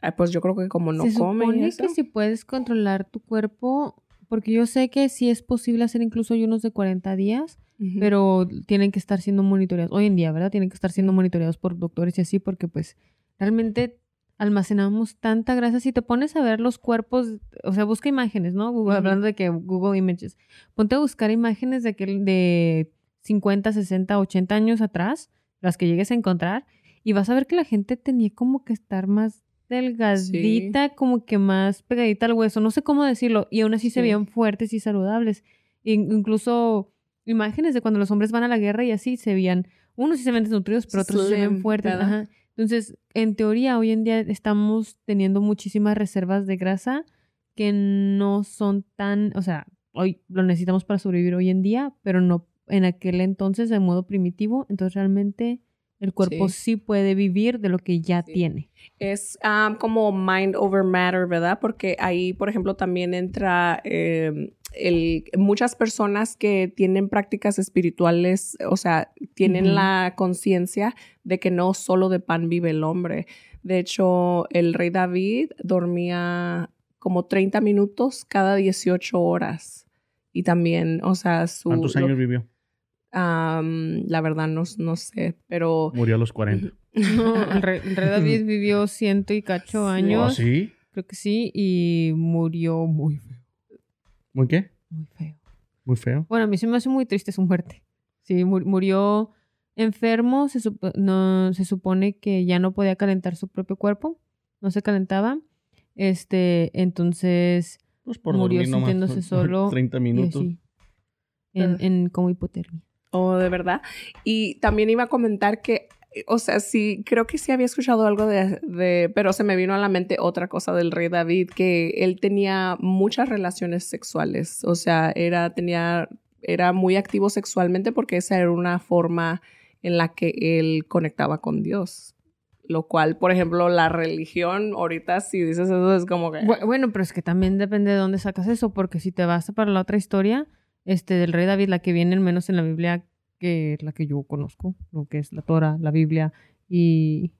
ah, pues yo creo que como no Se come. supone eso. que si puedes controlar tu cuerpo, porque yo sé que sí es posible hacer incluso ayunos de 40 días, Ujú. pero tienen que estar siendo monitoreados. Hoy en día, ¿verdad? Tienen que estar siendo monitoreados por doctores y así, porque pues realmente almacenamos tanta grasa. Si te pones a ver los cuerpos, o sea, busca imágenes, ¿no? Google. Hablando de que Google Images. Ponte a buscar imágenes de, aquel, de 50, 60, 80 años atrás, las que llegues a encontrar, y vas a ver que la gente tenía como que estar más delgadita, como que más pegadita al hueso, no sé cómo decirlo, y aún así se veían fuertes y saludables. In- incluso imágenes de cuando los hombres van a la guerra y así se veían, unos sí se ven desnutridos, pero otros sí se ven Slim, fuertes. Ajá. Entonces, en teoría, hoy en día estamos teniendo muchísimas reservas de grasa que no son tan, o sea, hoy lo necesitamos para sobrevivir hoy en día, pero no en aquel entonces de modo primitivo. Entonces, realmente el cuerpo Sí. sí, puede vivir de lo que ya Sí. tiene. Es um, como mind over matter, ¿verdad? Porque ahí, por ejemplo, también entra eh, el, muchas personas que tienen prácticas espirituales, o sea, tienen la conciencia de que no solo de pan vive el hombre. De hecho, el rey David dormía como 30 minutos cada 18 horas. Y también, o sea, su... ¿Cuántos lo- años vivió? um, la verdad no, no sé, pero... Murió a los 40. No, el rey, el rey David vivió ciento y cacho años. ¿Oh, sí? Creo que sí, y murió muy. ¿Muy qué? Muy feo. Muy feo. Bueno, a mí se me hace muy triste su muerte. Sí, mu- murió enfermo, se, supo- no, se supone que ya no podía calentar su propio cuerpo, no se calentaba. Este, entonces, Pues por Murió nomás sintiéndose solo 30 y minutos. así, en, Ah. en como hipotermia. Oh, de verdad. Y también iba a comentar que, o sea, sí, creo que sí había escuchado algo de, de- pero se me vino a la mente otra cosa del rey David, que él tenía muchas relaciones sexuales, o sea, era, tenía era muy activo sexualmente porque esa era una forma en la que él conectaba con Dios. Lo cual, por ejemplo, la religión, ahorita si dices eso es como que... Bu- Bueno, pero es que también depende de dónde sacas eso, porque si te vas para la otra historia, este, del rey David, la que viene al menos en la Biblia, que es la que yo conozco, lo que es la Torah, la Biblia y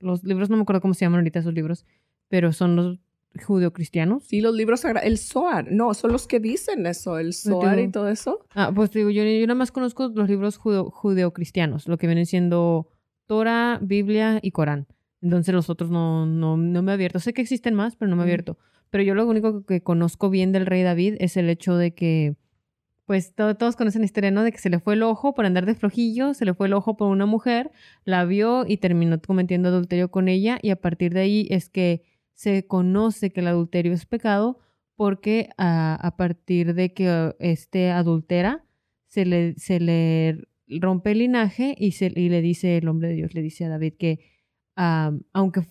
los libros, no me acuerdo cómo se llaman ahorita esos libros, pero son los judeocristianos. Sí, los libros sagrados, el Zohar, no, son los que dicen eso, el Zohar y digo- todo eso. Ah, pues digo, yo, yo nada más conozco los libros judeo- judeocristianos, lo que vienen siendo Torah, Biblia y Corán. Entonces los otros no, no, no me he abierto. Sé que existen más, pero no me he abierto. Pero yo lo único que conozco bien del rey David es el hecho de que, pues to- todos conocen la historia. De que se le fue el ojo por andar de flojillo, se le fue el ojo por una mujer, la vio y terminó cometiendo adulterio con ella y a partir de ahí es que se conoce que el adulterio es pecado porque a, partir de que este adultera se le, se le rompe el linaje y, se, le dice el hombre de Dios, le dice a David que am, aunque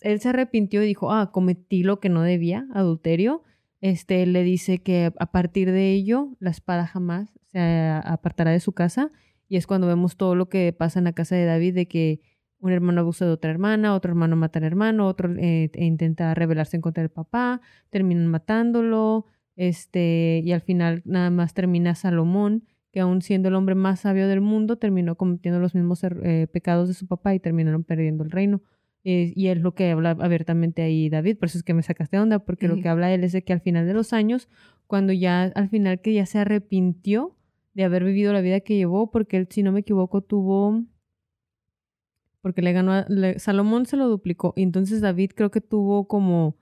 él se arrepintió y dijo, ah, cometí lo que no debía, adulterio, este, le dice que a partir de ello la espada jamás se apartará de su casa y es cuando vemos todo lo que pasa en la casa de David de que un hermano abusa de otra hermana, otro hermano mata al hermano, otro eh, e intenta rebelarse en contra del papá, terminan matándolo, este, y al final nada más termina Salomón, que aún siendo el hombre más sabio del mundo, terminó cometiendo los mismos er- eh, pecados de su papá y terminaron perdiendo el reino. Eh, y es lo que habla abiertamente ahí David, por eso es que me sacaste de onda, porque lo que habla él es de que al final de los años, cuando ya al final que ya se arrepintió de haber vivido la vida que llevó, porque él, si no me equivoco, tuvo porque le ganó a, le- Salomón se lo duplicó y entonces David creo que tuvo como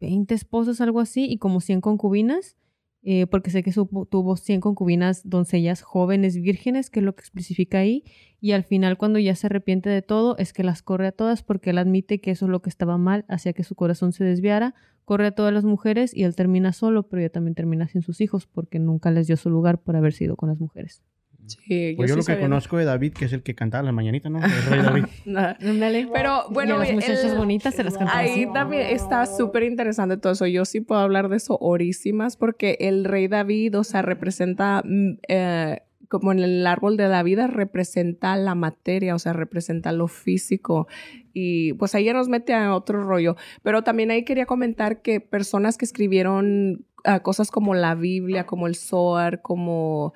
20 esposas, algo así, y como 100 concubinas, eh, porque sé que tuvo 100 concubinas doncellas jóvenes vírgenes, que es lo que especifica ahí, y al final cuando ya se arrepiente de todo es que las corre a todas porque él admite que eso es lo que estaba mal, hacía que su corazón se desviara, corre a todas las mujeres y él termina solo, pero ya también termina sin sus hijos porque nunca les dio su lugar por haber sido con las mujeres. Sí, Pues yo sí lo que sabía. conozco de David, que es el que cantaba las mañanitas, ¿no? El rey David. Pero bueno, las muchachas el- bonitas se las cantaba Ahí así. también está súper interesante todo eso. Yo sí puedo hablar de eso horísimas porque el rey David, o sea, representa, mm, eh, como en el árbol de la vida, representa la materia, o sea, representa lo físico. Y pues ahí ya nos mete a otro rollo. Pero también ahí quería comentar que personas que escribieron ah, cosas como la Biblia, como el Zohar, como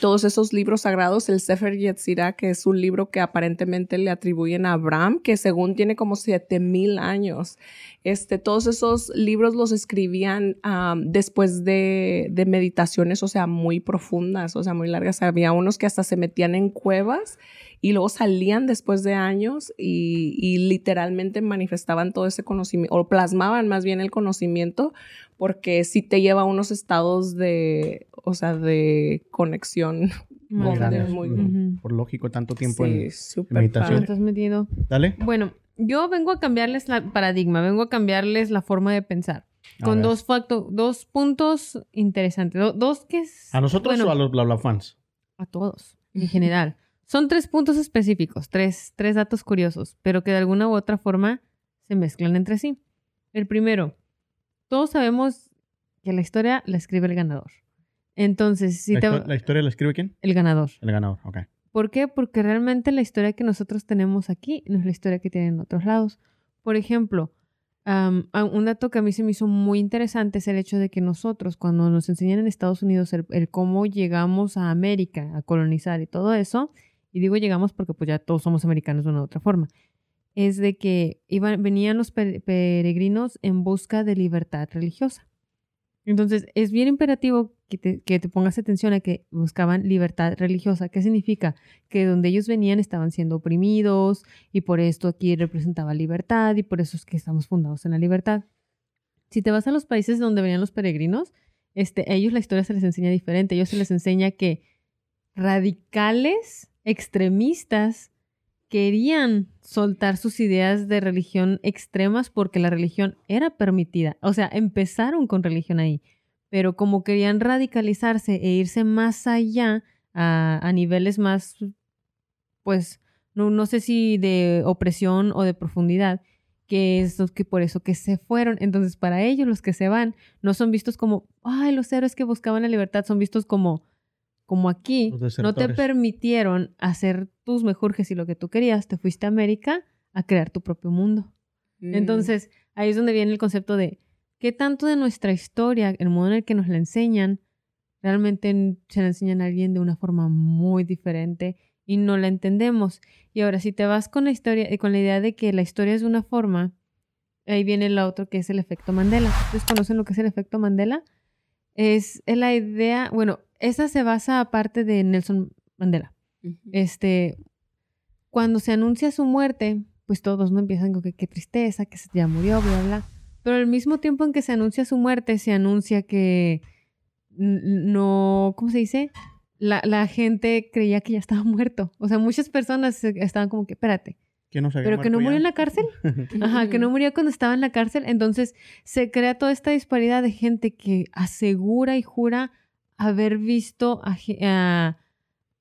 todos esos libros sagrados, el Sefer Yetzirah, que es un libro que aparentemente le atribuyen a Abraham, que según tiene como 7000 años. Este, todos esos libros los escribían después de, de meditaciones, o sea, muy profundas, o sea, muy largas. Había unos que hasta se metían en cuevas y luego salían después de años y, y literalmente manifestaban todo ese conocimiento, o plasmaban más bien el conocimiento, porque sí te lleva a unos estados de, o sea, de conexión. Muy Más grandes. grande. muy- Ujú. Por lógico, tanto tiempo Sí, en... meditación. estás metido. Dale. Bueno, yo vengo a cambiarles la paradigma, vengo a cambiarles la forma de pensar. A Con ver. dos facto- dos puntos interesantes. Do- dos que es. ¿A nosotros bueno, o a los bla bla fans? a todos, en general. Son tres puntos específicos, tres, tres datos curiosos, pero que de alguna u otra forma se mezclan entre sí. El primero, todos sabemos que la historia la escribe el ganador. Entonces, si ¿La, te... la historia la escribe quién? El ganador. El ganador, ok. ¿Por qué? Porque realmente la historia que nosotros tenemos aquí no es la historia que tienen en otros lados. Por ejemplo, a- un dato que a mí se me hizo muy interesante es el hecho de que nosotros, cuando nos enseñan en Estados Unidos el, el cómo llegamos a América a colonizar y todo eso, y digo llegamos porque pues ya todos somos americanos de una u otra forma, es de que iban, venían los pe- peregrinos en busca de libertad religiosa. Entonces, es bien imperativo que te, que te pongas atención a que buscaban libertad religiosa. ¿Qué significa? Que donde ellos venían estaban siendo oprimidos y por esto aquí representaba libertad y por eso es que estamos fundados en la libertad. Si te vas a los países donde venían los peregrinos, este, a ellos la historia se les enseña diferente. A ellos se les enseña que radicales, extremistas, querían soltar sus ideas de religión extremas porque la religión era permitida. O sea, empezaron con religión ahí, pero como querían radicalizarse e irse más allá a, a niveles más, pues, no, no sé si de opresión o de profundidad, que es que por eso que se fueron. Entonces, para ellos, los que se van, no son vistos como, ay, los héroes que buscaban la libertad, son vistos como, como aquí, no te permitieron hacer tus mejurjes y lo que tú querías, te fuiste a América a crear tu propio mundo. Mm. Entonces, ahí es donde viene el concepto de qué tanto de nuestra historia, el modo en el que nos la enseñan, realmente se la enseñan a alguien de una forma muy diferente y no la entendemos. Y ahora, si te vas con la historia y con la idea de que la historia es de una forma, ahí viene la otra que es el efecto Mandela. ¿Ustedes conocen lo que es el efecto Mandela? Es la idea, bueno, esa se basa aparte de Nelson Mandela este, cuando se anuncia su muerte, pues todos no empiezan con que qué tristeza, que se ya murió, bla, bla. Pero al mismo tiempo en que se anuncia su muerte, se anuncia que no, ¿cómo se dice? La, la gente creía que ya estaba muerto. O sea, muchas personas estaban como que, espérate, Que no se había pero que no murió ya. en la cárcel. Ajá, que no murió cuando estaba en la cárcel. Entonces se crea toda esta disparidad de gente que asegura y jura haber visto a, ge- a-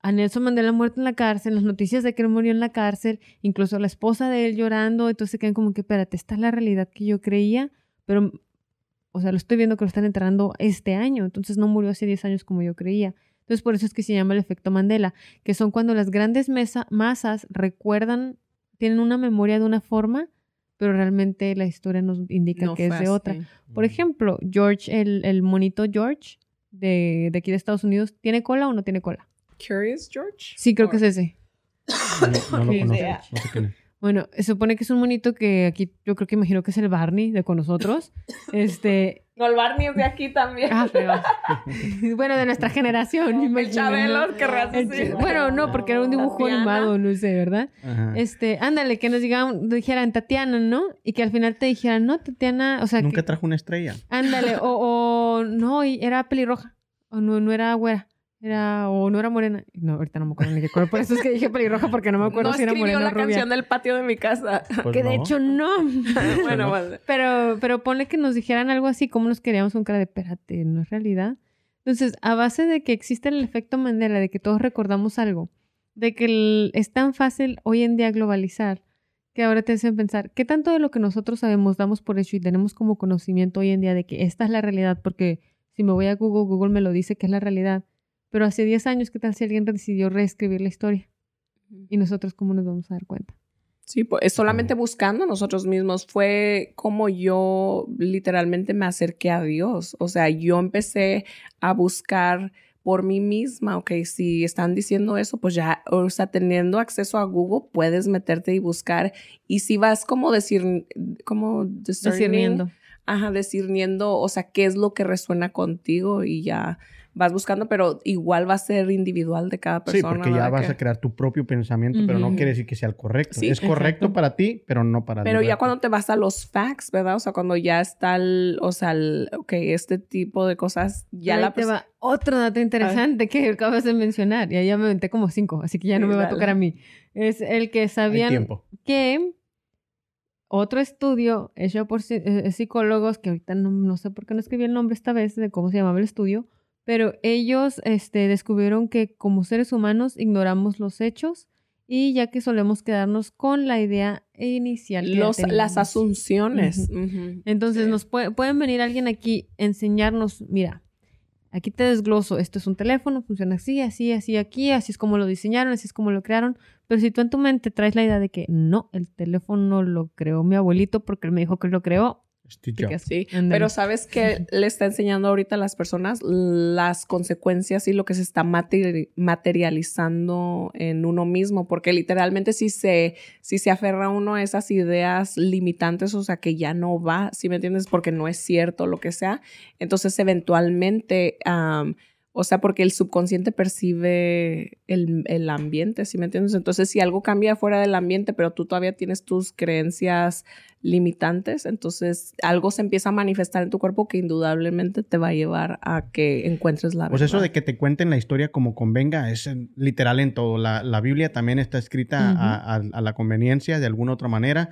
a Nelson Mandela muerto en la cárcel, las noticias de que él murió en la cárcel, incluso la esposa de él llorando. Entonces se quedan como que, espérate, esta es la realidad que yo creía, pero, o sea, lo estoy viendo que lo están enterrando este año. Entonces no murió hace 10 años como yo creía. Entonces por eso es que se llama el efecto Mandela, que son cuando las grandes mesa- masas recuerdan tienen una memoria de una forma, pero realmente la historia nos indica No que es de otra. Por ejemplo, George, el, el monito George de, de aquí de Estados Unidos, ¿tiene cola o no tiene cola? Curious George. Sí, creo que es ese. No, no lo Ni conozco. idea. No sé quién es. Bueno, se supone que es un monito que aquí yo creo que imagino que es el Barney de con nosotros. Este, No, el Barney es de aquí también. ah, bueno, de nuestra generación. el Chabelo, ¿no? querrás El- bueno, no, porque era un dibujo Tatiana. animado, no sé, ¿verdad? Ajá. Este, ándale, que nos digan, dijeran Tatiana, ¿no? Y que al final te dijeran, no, Tatiana, o sea, Nunca que, trajo una estrella. ándale, o, o no, y era pelirroja, o no, no era güera, era, o no era morena. No, ahorita no me acuerdo ni qué color, por eso es que dije pelirroja, porque no me acuerdo no si era morena la o rubia. canción del patio de mi casa. Pues que de hecho no. bueno, vale. pero, pero ponle que nos dijeran algo así, como nos queríamos con cara de, espérate, ¿no es realidad? Entonces, a base de que existe el efecto Mandela, de que todos recordamos algo, de que el- es tan fácil hoy en día globalizar, que ahora te hacen pensar, ¿qué tanto de lo que nosotros sabemos damos por hecho y tenemos como conocimiento hoy en día de que esta es la realidad? Porque si me voy a Google, Google me lo dice que es la realidad. Pero hace 10 años, ¿qué tal si alguien decidió reescribir la historia? Y nosotros, ¿cómo nos vamos a dar cuenta? Sí, pues es solamente buscando nosotros mismos. Fue como yo literalmente me acerqué a Dios. O sea, yo empecé a buscar por mí misma. Ok, si están diciendo eso, pues ya, o sea, teniendo acceso a Google, puedes meterte y buscar. Y si vas como decir, como Discerniendo. Ajá, discerniendo, o sea, qué es lo que resuena contigo y ya vas buscando, pero igual va a ser individual de cada Sí, persona. porque ya vas Que- a crear tu propio pensamiento, pero no quiere decir que sea el correcto. Sí, es correcto exacto. para ti, pero no para Pero ya resto. cuando te vas a los facts, ¿verdad? O sea, cuando ya está el, o sea, el, ok, este tipo de cosas, ya Ahí la te va otro dato interesante que acabas de mencionar. Y ya me aventé como cinco, así que ya no Sí, me va a tocar a mí. Es el que sabían tiempo. que otro estudio hecho por eh, psicólogos, que ahorita no, no sé por qué no escribí el nombre esta vez de cómo se llamaba el estudio, pero ellos este, descubrieron que como seres humanos ignoramos los hechos y ya que solemos quedarnos con la idea inicial. que los, las asunciones. Entonces Sí. nos puede- pueden venir alguien aquí enseñarnos, mira, aquí te desgloso, esto es un teléfono, funciona así, así, así, aquí, así es como lo diseñaron, así es como lo crearon, pero si tú en tu mente traes la idea de que no, el teléfono lo creó mi abuelito porque él me dijo que lo creó, Steve Jobs. Sí, pero sabes que le está enseñando ahorita a las personas las consecuencias y lo que se está materi- materializando en uno mismo, porque literalmente si se, si se aferra uno a esas ideas limitantes, o sea, que ya no va, si me entiendes? Porque no es cierto, lo que sea, entonces eventualmente, o sea, porque el subconsciente percibe el, el ambiente, ¿sí me entiendes? Entonces, si algo cambia fuera del ambiente, pero tú todavía tienes tus creencias limitantes, entonces algo se empieza a manifestar en tu cuerpo que indudablemente te va a llevar a que encuentres la Pues verdad. eso de que te cuenten la historia como convenga es literal en todo. La, la Biblia también está escrita a- a la conveniencia de alguna otra manera.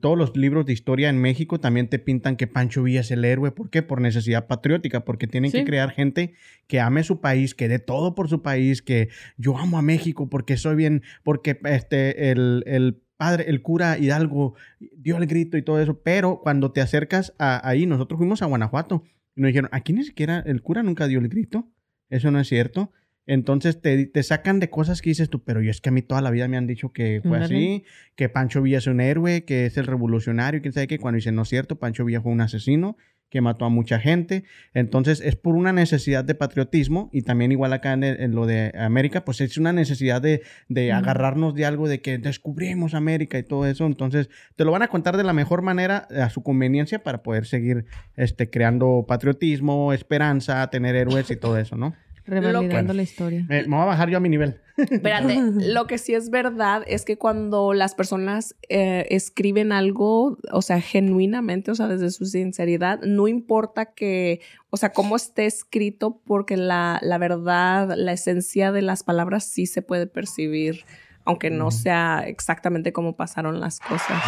Todos los libros de historia en México también te pintan que Pancho Villa es el héroe. ¿Por qué? Por necesidad patriótica, porque tienen que crear gente que ame su país, que dé todo por su país, que yo amo a México porque soy bien, porque este, el, el padre, el cura Hidalgo dio el grito y todo eso, pero cuando te acercas a, ahí, nosotros fuimos a Guanajuato y nos dijeron, aquí ni siquiera el cura nunca dio el grito, eso no es cierto. Entonces te, te sacan de cosas que dices tú, pero yo es que a mí toda la vida me han dicho que fue así, que Pancho Villa es un héroe, que es el revolucionario, quién sabe qué, cuando dicen no es cierto, Pancho Villa fue un asesino que mató a mucha gente. Entonces es por una necesidad de patriotismo y también igual acá en, el- en lo de América, pues es una necesidad de, de agarrarnos de algo, de que descubrimos América y todo eso. Entonces te lo van a contar de la mejor manera a su conveniencia para poder seguir este, creando patriotismo, esperanza, tener héroes y todo eso, ¿no? Revalidando Bueno. la historia. Me voy a bajar yo a mi nivel. Espérate, lo que sí es verdad es que cuando las personas eh, escriben algo, o sea, genuinamente, o sea, desde su sinceridad, no importa que, o sea, cómo esté escrito, porque la, la verdad, la esencia de las palabras sí se puede percibir, aunque no sea exactamente como pasaron las cosas.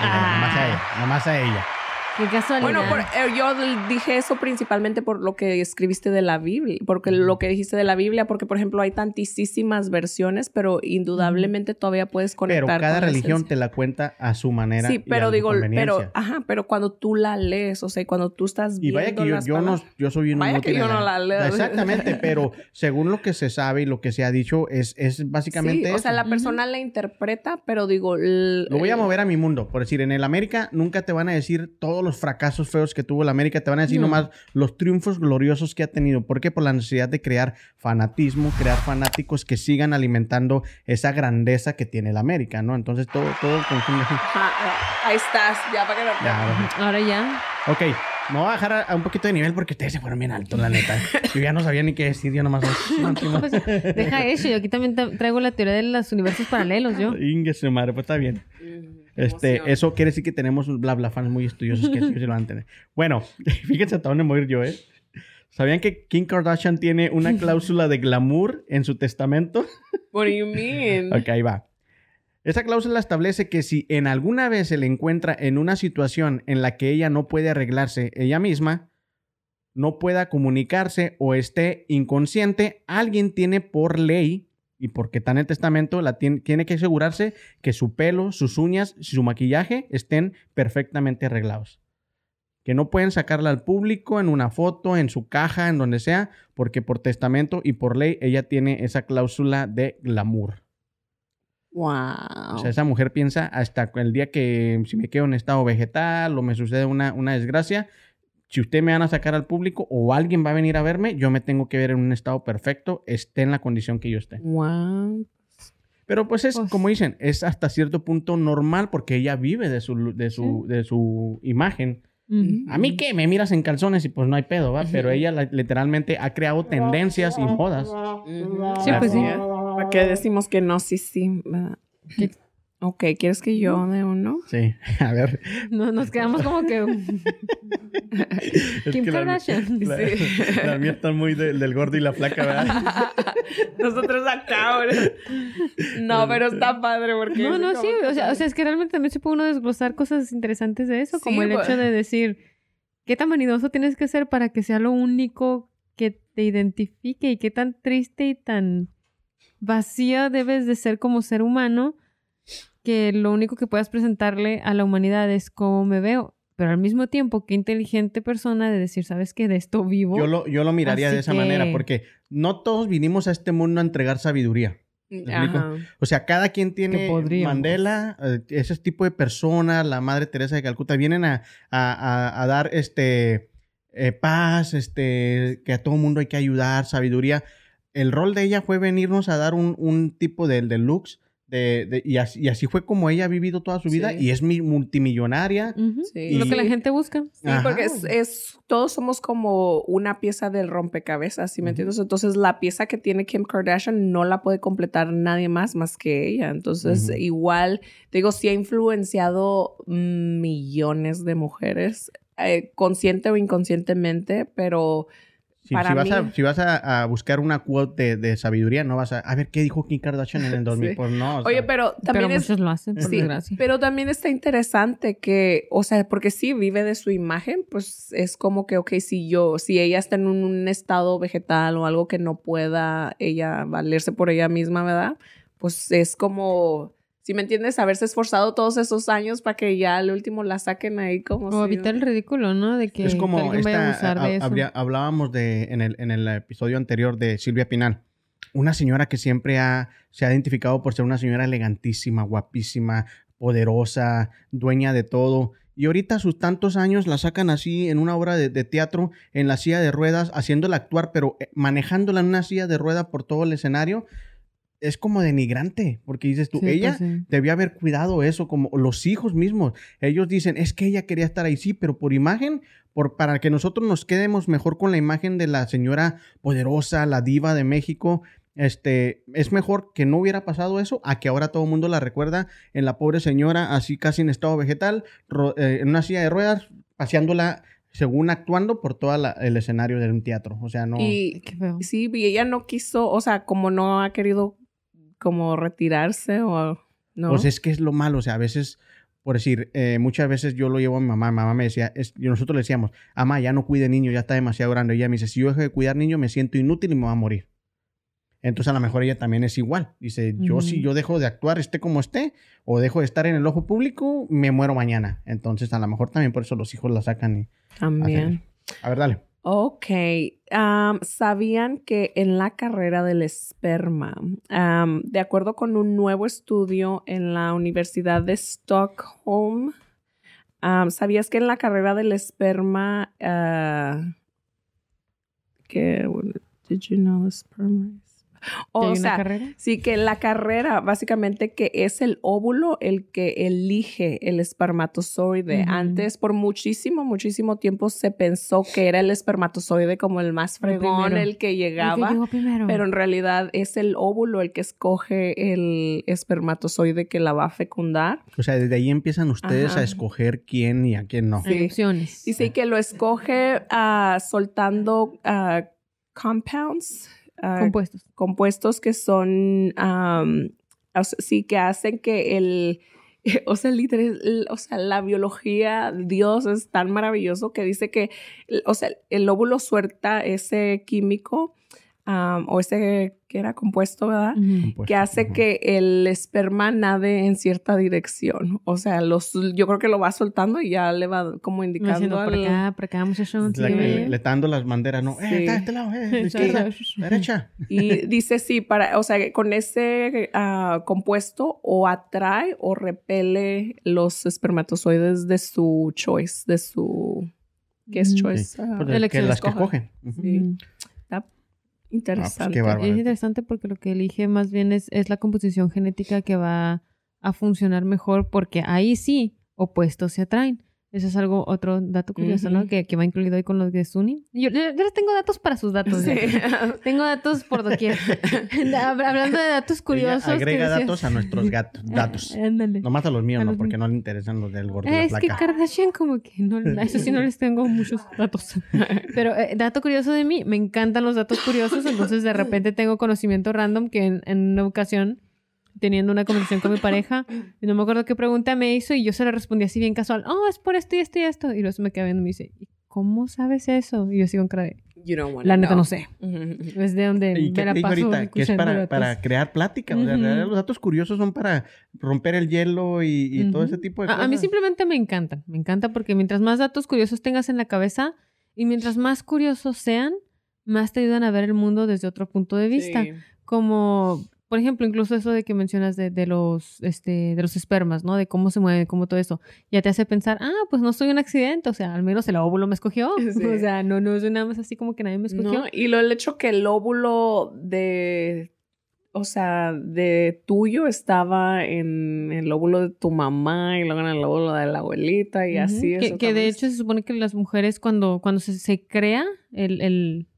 Mira, Nomás a ella, nomás a ella. Qué casualidad. Bueno, por- eh, yo dije eso principalmente por lo que escribiste de la Biblia, porque lo que dijiste de la Biblia, porque por ejemplo hay tantísimas versiones, pero indudablemente todavía puedes Pero conectar. cada con la religión te la cuenta a su manera. Sí, y a pero digo, pero, ajá, pero cuando tú la lees, o sea, cuando tú estás Y viendo vaya que yo, no, yo soy un Vaya que yo no la leo. Exactamente, pero según lo que se sabe y lo que se ha dicho, es, es básicamente Sí, o sea, la persona la interpreta, pero digo, Lo voy a mover a mi mundo. Por decir, en el América nunca te van a decir todos los fracasos feos que tuvo el América. Te van a decir No. nomás los triunfos gloriosos que ha tenido. ¿Por qué? Por la necesidad de crear fanatismo, crear fanáticos que sigan alimentando esa grandeza que tiene el América, ¿no? Entonces todo, todo confunde. Ajá, ahí estás, ya para que te- Ya, Ahora ya. Ok, me voy a bajar a, a un poquito de nivel porque ustedes se fueron bien altos, la neta. Yo ya no sabía ni qué decir, yo nomás. Pues, deja eso. Yo aquí también tra- traigo la teoría de los universos paralelos, yo. Ingue su madre, pues está bien. Este, emoción. eso quiere decir que tenemos bla bla fans muy estudiosos que sí lo van a tener. Bueno, fíjense hasta dónde me voy a ir yo, ¿eh? ¿Sabían que Kim Kardashian tiene una cláusula de glamour en su testamento? What do you mean? Ok, ahí va. Esa cláusula establece que si en alguna vez se le encuentra en una situación en la que ella no puede arreglarse ella misma, no pueda comunicarse o esté inconsciente, alguien tiene por ley y porque está en el testamento, la tiene, tiene que asegurarse que su pelo, sus uñas, su maquillaje estén perfectamente arreglados. Que no pueden sacarla al público en una foto, en su caja, en donde sea, porque por testamento y por ley ella tiene esa cláusula de glamour. Wow. O sea, esa mujer piensa hasta el día que si me quedo en estado vegetal o me sucede una, una desgracia, si usted me van a sacar al público o alguien va a venir a verme, yo me tengo que ver en un estado perfecto, esté en la condición que yo esté. Wow. Pero pues es, Pues- como dicen, es hasta cierto punto normal porque ella vive de su, de su, de su imagen. A mí que me miras en calzones y pues no hay pedo, ¿va? Pero ella la- literalmente ha creado tendencias y modas. Sí, pues sí. ¿Para qué decimos que no? Sí, sí. Ok, ¿quieres que yo de uno? Sí, a ver. No, nos quedamos como que. Es Kim que la- Kardashian. La, Sí. la mía está muy de- del gordo y la flaca, ¿verdad? Nosotros acá, ahora. No, pero está padre porque. No, no, sí. O sea, o sea, es que realmente también se puede uno desglosar cosas interesantes de eso, como el pues. hecho de decir qué tan vanidoso tienes que ser para que sea lo único que te identifique y qué tan triste y tan vacía debes de ser como ser humano que lo único que puedas presentarle a la humanidad es cómo me veo. Pero al mismo tiempo, qué inteligente persona de decir, ¿sabes qué? De esto vivo. Yo lo, yo lo miraría Así de esa que- manera, porque no todos vinimos a este mundo a entregar sabiduría. Ajá. O sea, cada quien tiene. Mandela, eh, ese tipo de personas, la Madre Teresa de Calcuta, vienen a, a- a- a dar este eh, paz, este, que a todo mundo hay que ayudar, sabiduría. El rol de ella fue venirnos a dar un, un tipo de, de looks, de, de- y, así, y así fue como ella ha vivido toda su vida Sí. y es mi multimillonaria. Sí. Lo que la gente busca. Sí, Ajá. porque es, es- todos somos como una pieza del rompecabezas, ¿sí me entiendes? Entonces la pieza que tiene Kim Kardashian no la puede completar nadie más más que ella. Entonces igual, te digo, sí ha influenciado millones de mujeres, eh, consciente o inconscientemente, pero Si, Para si vas, mí- a, si vas a, a buscar una quote de, de sabiduría, no vas a... A ver, ¿qué dijo Kim Kardashian en el 2000? Sí. Pues no. o oye, sea, pero Pero también es... muchos lo hacen, por Sí, desgracia. pero también está interesante que, o sea, porque sí vive de su imagen, pues es como que, ok, si yo, si ella está en un, un estado vegetal o algo que no pueda ella valerse por ella misma, ¿verdad? Pues es como, si me entiendes, haberse esforzado todos esos años para que ya al último la saquen ahí como O si- evitar el ridículo, ¿no? De que, es como alguien vaya a esta, abusar de eso. habría- hablábamos de en el, en el episodio anterior de Silvia Pinal. Una señora que siempre ha, se ha identificado por ser una señora elegantísima, guapísima, poderosa, dueña de todo. Y ahorita a sus tantos años la sacan así en una obra de, de teatro, en la silla de ruedas, haciéndola actuar, pero eh, manejándola en una silla de ruedas por todo el escenario. Es como denigrante, porque dices tú, Sí, pues ella sí. debía haber cuidado eso, como los hijos mismos. Ellos dicen, es que ella quería estar ahí, sí, pero por imagen, por, para que nosotros nos quedemos mejor con la imagen de la señora poderosa, la diva de México, este, es mejor que no hubiera pasado eso a que ahora todo el mundo la recuerda en la pobre señora, así casi en estado vegetal, ro- eh, en una silla de ruedas, paseándola según actuando por todo el escenario de un teatro. O sea, no... Y Qué feo. sí, y ella no quiso, o sea, como no ha querido como retirarse o no. Pues es que es lo malo, o sea, a veces, por decir, eh, muchas veces yo lo llevo a mi mamá, mi mamá me decía, es, y nosotros le decíamos, ama, ya no cuide niño, ya está demasiado grande. Y ella me dice, si yo dejo de cuidar niño, me siento inútil y me voy a morir. Entonces a lo mejor ella también es igual. Dice, yo si yo dejo de actuar, esté como esté, o dejo de estar en el ojo público, me muero mañana. Entonces a lo mejor también por eso los hijos la sacan y... También. A ver, dale. Ok. ¿Sabían que en la carrera del esperma, de acuerdo con un nuevo estudio en la Universidad de Stockholm, ¿sabías que en la carrera del esperma, ah, did you know the sperm ¿Y O hay una sea, carrera? Sí, que la carrera, básicamente, que es el óvulo el que elige el espermatozoide. Antes, por muchísimo, muchísimo tiempo, se pensó que era el espermatozoide como el más fregón, el que El que llegaba. llegó primero. Pero en realidad es el óvulo el que escoge el espermatozoide que la va a fecundar. O sea, desde ahí empiezan ustedes Ajá. a escoger quién y a quién no. Sí. Opciones. Dice que lo escoge ah, soltando ah, compounds. Ah, Compuestos. compuestos que son, o sea, sí, que hacen que el, o sea, literal, o sea, la biología, Dios es tan maravilloso que dice que, o sea, el óvulo suelta ese químico o ese que era compuesto, ¿verdad? Que hace que el esperma nade en cierta dirección. O sea, los, yo creo que lo va soltando y ya le va como Va indicando por al- acá, por acá. La que le, le está dando las banderas, ¿no? Eh, está de este lado, eh, izquierda, derecha. Y dice sí, para, o sea, con ese ah, compuesto o atrae o repele los espermatozoides de su choice, de su ¿qué es Ujú. choice? Sí. Que las que sí. Ujú. Está interesante. Es interesante porque lo que elige más bien es, es la composición genética que va a funcionar mejor porque ahí sí opuestos se atraen. Eso es algo, otro dato curioso, ¿no? Que, que va incluido ahí con los de Suni. Yo, yo- les tengo datos para sus datos. Sí. ya. Tengo datos por doquier. Hab- Hablando de datos curiosos. Ella agrega datos a nuestros gatos. datos. Ándale. Nomás a los míos, A no, los porque míos. no le interesan los del gordo y la Es que. Kardashian como que no, a eso sí no les tengo muchos datos. Pero eh, dato curioso de mí, me encantan los datos curiosos, entonces de repente tengo conocimiento random que en, en una ocasión, teniendo una conversación con mi pareja, y no me acuerdo qué pregunta me hizo y yo se le respondí así bien casual, oh, es por esto y esto y esto. Y luego se me queda viendo y me dice, ¿y cómo sabes eso? Y yo sigo con cara de, You don't la neta no sé. Es de donde ¿Y me qué la te dijo paso ahorita? Que es para, para crear plática. O sea, en realidad los datos curiosos son para romper el hielo y, y todo ese tipo de A- cosas. A, mí simplemente me encantan. Me encanta porque mientras más datos curiosos tengas en la cabeza y mientras más curiosos sean, más te ayudan a ver el mundo desde otro punto de vista. Sí. Como, por ejemplo, incluso eso de que mencionas de, de los, este, de los espermas, ¿no? De cómo se mueve, cómo todo eso. Ya te hace pensar, ah, pues no soy un accidente. O sea, al menos el óvulo me escogió. Sí. O sea, no, no es nada más así como que nadie me escogió. No, y lo el hecho que el óvulo de, o sea, de tuyo estaba en el óvulo de tu mamá y luego en el óvulo de la abuelita y así. Que, eso que de hecho se supone que las mujeres cuando, cuando se, se crea el, el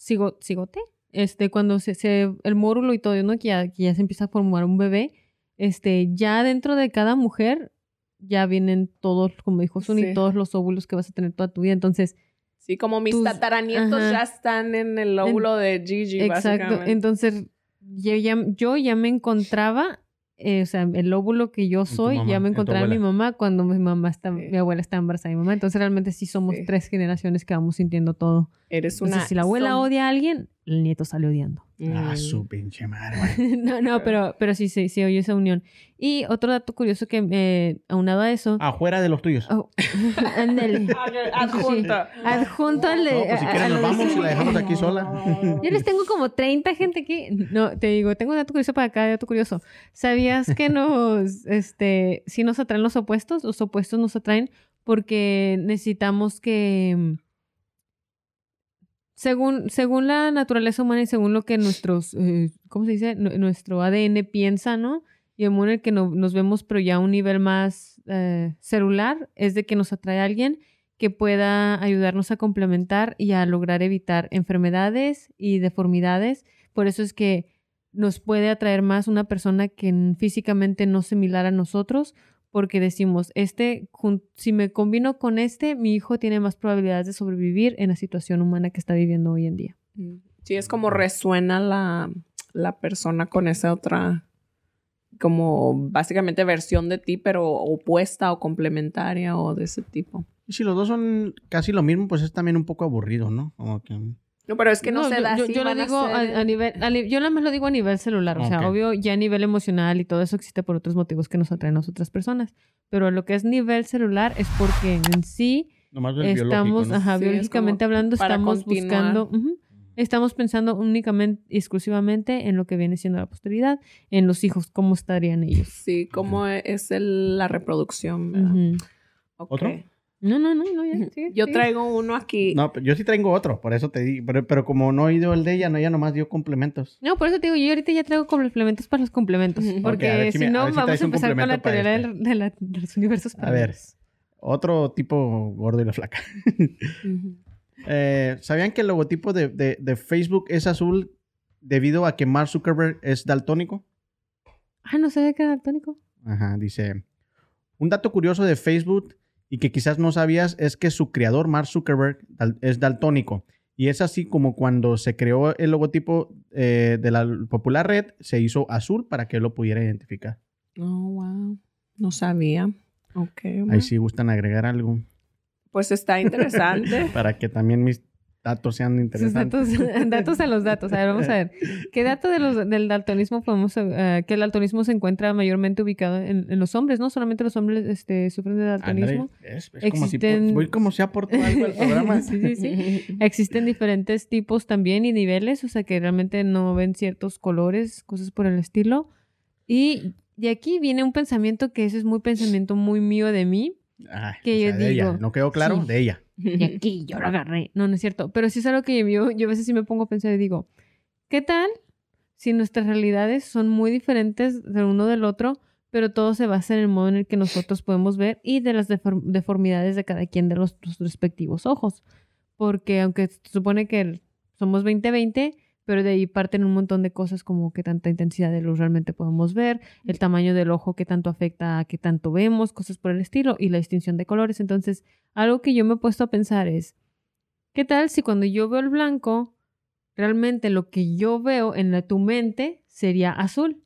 cigo- cigote, este, cuando se, se- el mórulo y todo, ¿no? Que ya, que ya se empieza a formar un bebé, este, ya dentro de cada mujer ya vienen todos, como dijo Suni, Sí. todos los óvulos que vas a tener toda tu vida. Entonces, Sí, como mis tus- tataranietos ajá. ya están en el óvulo de Gigi, exacto. básicamente. Entonces, yo ya, yo ya me encontraba, eh, o sea, el óvulo que yo soy, mamá, ya me encontraba en mi mamá cuando mi mamá está, Sí. mi abuela está embarazada de mi mamá. Entonces, realmente sí somos Sí. tres generaciones que vamos sintiendo todo. Eres Entonces, una... si la abuela son- odia a alguien, el nieto sale odiando. Ah, Mm. su pinche madre. no, no, pero, pero sí, sí, sí, oye esa unión. Y otro dato curioso que eh, aunado a eso. Afuera de los tuyos. Oh, ándale. Adjunta. Adjunto al de. No, pues si quieren nos vamos y la dejamos aquí sola. Yo les tengo como 30 gente aquí. No, te digo, tengo un dato curioso para cada dato curioso. ¿Sabías que nos, este, si nos atraen los opuestos? Los opuestos nos atraen porque necesitamos que, según, según la naturaleza humana y según lo que nuestros, eh, ¿cómo se dice? Nu- nuestro ADN piensa, ¿no? Y en el que no- nos vemos, pero ya a un nivel más eh, celular, es de que nos atrae a alguien que pueda ayudarnos a complementar y a lograr evitar enfermedades y deformidades. Por eso es que nos puede atraer más una persona que físicamente no similar a nosotros, porque decimos, este, si me combino con este, mi hijo tiene más probabilidades de sobrevivir en la situación humana que está viviendo hoy en día. Mm. Sí, es como resuena la, la persona con esa otra, como básicamente versión de ti, pero opuesta o complementaria o de ese tipo. Y si los dos son casi lo mismo, pues es también un poco aburrido, ¿no? Como que... No, pero es que no, se yo, da yo, así. yo lo digo a, ser- a nivel, a yo nada más lo digo a nivel celular, o sea, obvio ya a nivel emocional y todo eso existe por otros motivos que nos atraen a otras personas, pero lo que es nivel celular es porque en sí Nomás el estamos, ¿no? ajá, Sí, biológicamente hablando, estamos continuar. buscando, estamos pensando únicamente, exclusivamente en lo que viene siendo la posteridad, en los hijos, cómo estarían ellos. Sí, como es el- la reproducción. ¿verdad? ¿Otro? No, no, no, no, ya, sigue, Yo traigo uno aquí. No, pero yo sí traigo otro, por eso te digo. Pero, pero como no he ido el de ella, no, ella nomás dio complementos. No, por eso te digo, yo ahorita ya traigo complementos para los complementos. Porque si si me- a no, si vamos a empezar con la teoría este. de, la- de los universos A ver. paralelos. Otro tipo gordo y la flaca. Eh, ¿Sabían que el logotipo de, de- de Facebook es azul debido a que Mark Zuckerberg es daltónico? Ah, no sabía que era daltónico. Ajá, dice. Un dato curioso de Facebook y que quizás no sabías es que su creador, Mark Zuckerberg, es daltónico. Y es así como cuando se creó el logotipo eh, de la popular red, se hizo azul para que él lo pudiera identificar. Oh, wow. No sabía. Ok. Ahí sí gustan agregar algo Pues está interesante. para que también mis datos sean interesantes. datos, datos a los datos. A ver, vamos a ver. ¿Qué dato de los, del daltonismo podemos... eh, que el daltonismo se encuentra mayormente ubicado en, en los hombres, ¿no? Solamente los hombres este, sufren de daltonismo. Ándale, es, es como si Existen- voy como si aporto algo al programa. sí, sí, sí. Existen diferentes tipos también y niveles, o sea que realmente no ven ciertos colores, cosas por el estilo. Y de aquí viene un pensamiento que ese es muy pensamiento muy mío de mí. Ay, Que o yo de ella. digo, ¿No quedó claro? sí. De ella. Y aquí yo lo agarré. No, no es cierto. Pero sí es algo que yo, yo a veces sí me pongo a pensar y digo, ¿qué tal si nuestras realidades son muy diferentes del uno del otro, pero todo se basa en el modo en el que nosotros podemos ver y de las defor- deformidades de cada quien de los, los respectivos ojos? Porque aunque se supone que somos 20-20, pero de ahí parten un montón de cosas como qué tanta intensidad de luz realmente podemos ver, el tamaño del ojo que tanto afecta a qué tanto vemos, cosas por el estilo, y la distinción de colores. Entonces, algo que yo me he puesto a pensar es, ¿qué tal si cuando yo veo el blanco, realmente lo que yo veo en la, tu mente sería azul?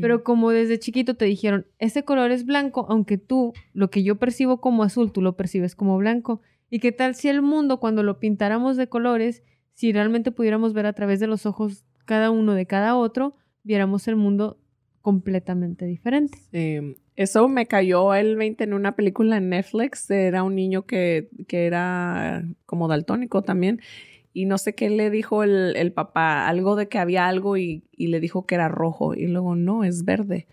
Pero como desde chiquito te dijeron, ese color es blanco, aunque tú, lo que yo percibo como azul, tú lo percibes como blanco. ¿Y qué tal si el mundo, cuando lo pintáramos de colores, si realmente pudiéramos ver a través de los ojos cada uno de cada otro, viéramos el mundo completamente diferente? Eso me cayó el 20 en una película en Netflix. Era un niño que, que era como daltónico también. Y no sé qué le dijo el, el papá, algo de que había algo y, y le dijo que era rojo. Y luego, no, es verde.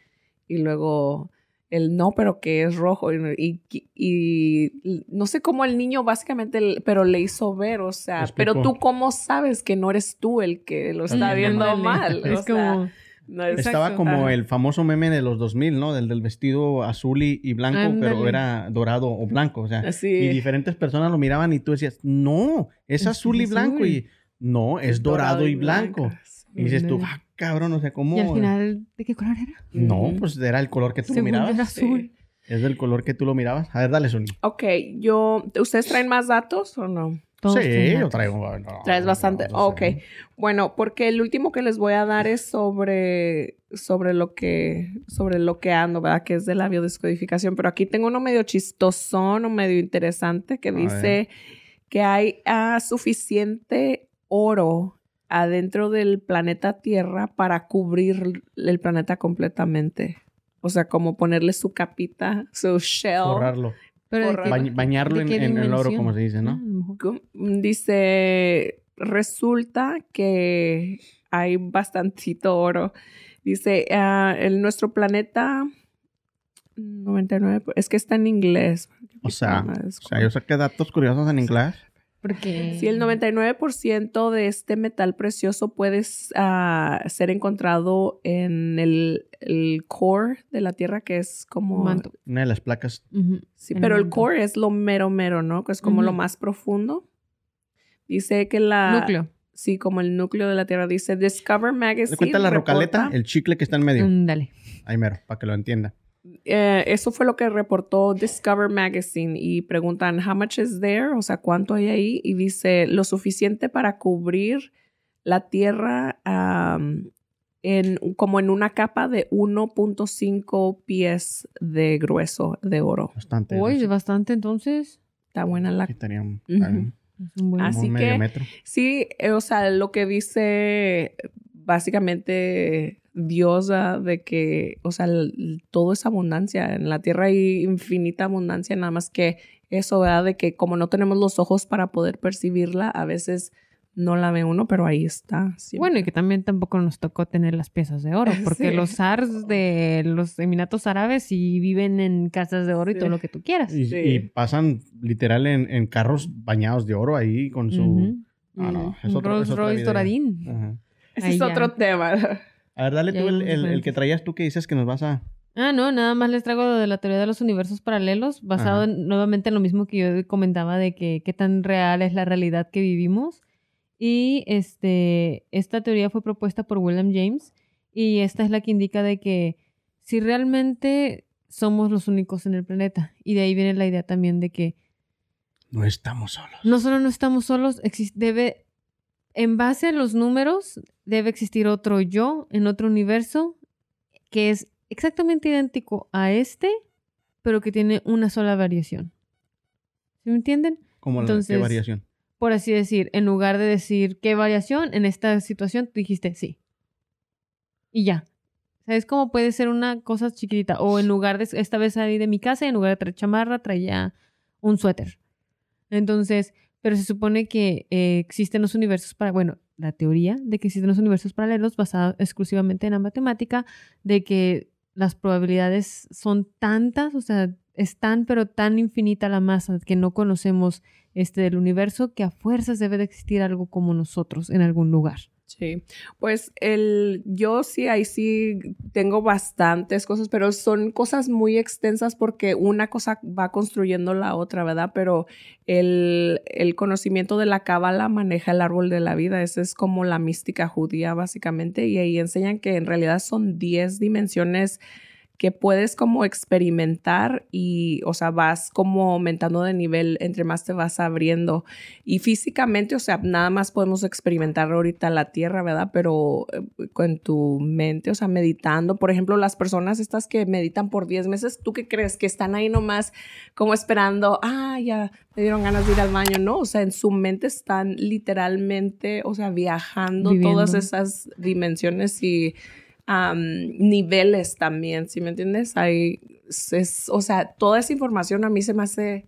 Y luego, el no, pero que es rojo. Y, y- y no sé cómo el niño básicamente, pero le hizo ver, o sea, pero tú cómo sabes que no eres tú el que lo está viendo mal. Es o sea, como... no es- Estaba como el famoso meme de los 2000, ¿no? Del, del vestido azul y, y blanco, pero era dorado o blanco. O sea, Así. y diferentes personas lo miraban y tú decías, no, es azul y blanco. Y no, es dorado, y blanco. Y dices tú, ah, cabrón, o sea, ¿cómo? Y al final, ¿de qué color era? No, Ujú. pues era el color que tú Según mirabas. era Sí. azul. Es del color que tú lo mirabas. A ver, dale, Suni. Ok, yo, ¿ustedes traen más datos o no? Todos sí, yo traigo. no, Traes bastante. no, no ok. Bueno, porque el último que les voy a dar es sobre, sobre lo que, sobre lo que ando, ¿verdad? Que es de la biodescodificación. Pero aquí tengo uno medio chistosón o medio interesante que A dice ver. que hay ah, suficiente oro adentro del planeta Tierra para cubrir el planeta completamente. O sea, como ponerle su capita, su shell. Forrarlo. Pero ¿de Forra- qué- Bañ- bañarlo ¿de en, el oro, como se dice, ¿no? Gu- Dice, resulta que hay bastantito oro. Dice, el, nuestro planeta 99, es que está en inglés. O sea, O sea, yo saqué datos curiosos en inglés. Porque... Sí, el 99% de este metal precioso puede ah, ser encontrado en el, el core de la Tierra, que es como... Manto. Una de las placas. Sí, El pero el core es lo mero, mero, ¿no? Que es como lo más profundo. Dice que la... Núcleo. Sí, como el núcleo de la Tierra. Dice Discover ¿Te Magazine. cuenta la rocaleta? reporta- El chicle que está en medio. Mm, dale. Ahí mero, para que lo entienda. Eh, eso fue lo que reportó Discover Magazine y preguntan, how much is there? O sea, ¿cuánto hay ahí? Y dice, lo suficiente para cubrir la Tierra en, como en una capa de 1.5 pies de grueso de oro. Bastante. Uy, es bastante entonces. Está buena la... Sí, estaría un- Ujú. un- Es un buen... Así que- metro. Sí, eh, o sea, lo que dice básicamente Dios ah, de que, o sea, el- todo es abundancia. En la tierra hay infinita abundancia, nada más que eso, ¿verdad? De que como no tenemos los ojos para poder percibirla, a veces no la ve uno, pero ahí está. siempre. Bueno, y que también tampoco nos tocó tener las piezas de oro, porque Sí. los zars de los Emiratos Árabes sí viven en casas de oro y todo lo que tú quieras. Y, Sí. y pasan literal en, en carros bañados de oro ahí con su... Ah, no, es otro- Rolls es otra Royce vida. doradín. Ajá. Ese es ya. otro tema. A ver, dale Ya tú el, vimos el- el que traías tú que dices que nos vas a... Ah, no, nada más les traigo de la teoría de los universos paralelos, basado en- nuevamente en lo mismo que yo comentaba de que qué tan real es la realidad que vivimos. Y este, esta teoría fue propuesta por William James y esta es la que indica de que si realmente somos los únicos en el planeta, y de ahí viene la idea también de que No estamos solos. no solo no estamos solos, debe, en base a los números, debe existir otro yo en otro universo que es exactamente idéntico a este, pero que tiene una sola variación. ¿Sí me entienden? Como la qué variación. Por así decir, en lugar de decir qué variación, en esta situación tú dijiste sí. Y ya. ¿Sabes cómo puede ser una cosa chiquitita? O en lugar de, esta vez salí de mi casa y en lugar de traer chamarra, traía un suéter. Entonces, pero se supone que eh, existen los universos para, bueno, la teoría de que existen los universos paralelos basada exclusivamente en la matemática, de que las probabilidades son tantas, o sea, es tan pero tan infinita la masa que no conocemos este del universo que a fuerzas debe de existir algo como nosotros en algún lugar. Sí, pues el, yo sí, ahí sí tengo bastantes cosas, pero son cosas muy extensas porque una cosa va construyendo la otra, ¿verdad? Pero el, el conocimiento de la cábala maneja el árbol de la vida, esa es como la mística judía básicamente, y ahí enseñan que en realidad son 10 dimensiones que puedes como experimentar y, o sea, vas como aumentando de nivel entre más te vas abriendo. Y físicamente, o sea, nada más podemos experimentar ahorita la tierra, ¿verdad? Pero eh, con tu mente, o sea, meditando. Por ejemplo, las personas estas que meditan por 10 meses, ¿tú qué crees? Que están ahí nomás como esperando, ah, ya me dieron ganas de ir al baño, ¿no? O sea, en su mente están literalmente, o sea, viajando Viviendo. todas esas dimensiones y am, niveles también, ¿sí me entiendes? Hay, es, o sea, toda esa información a mí se me hace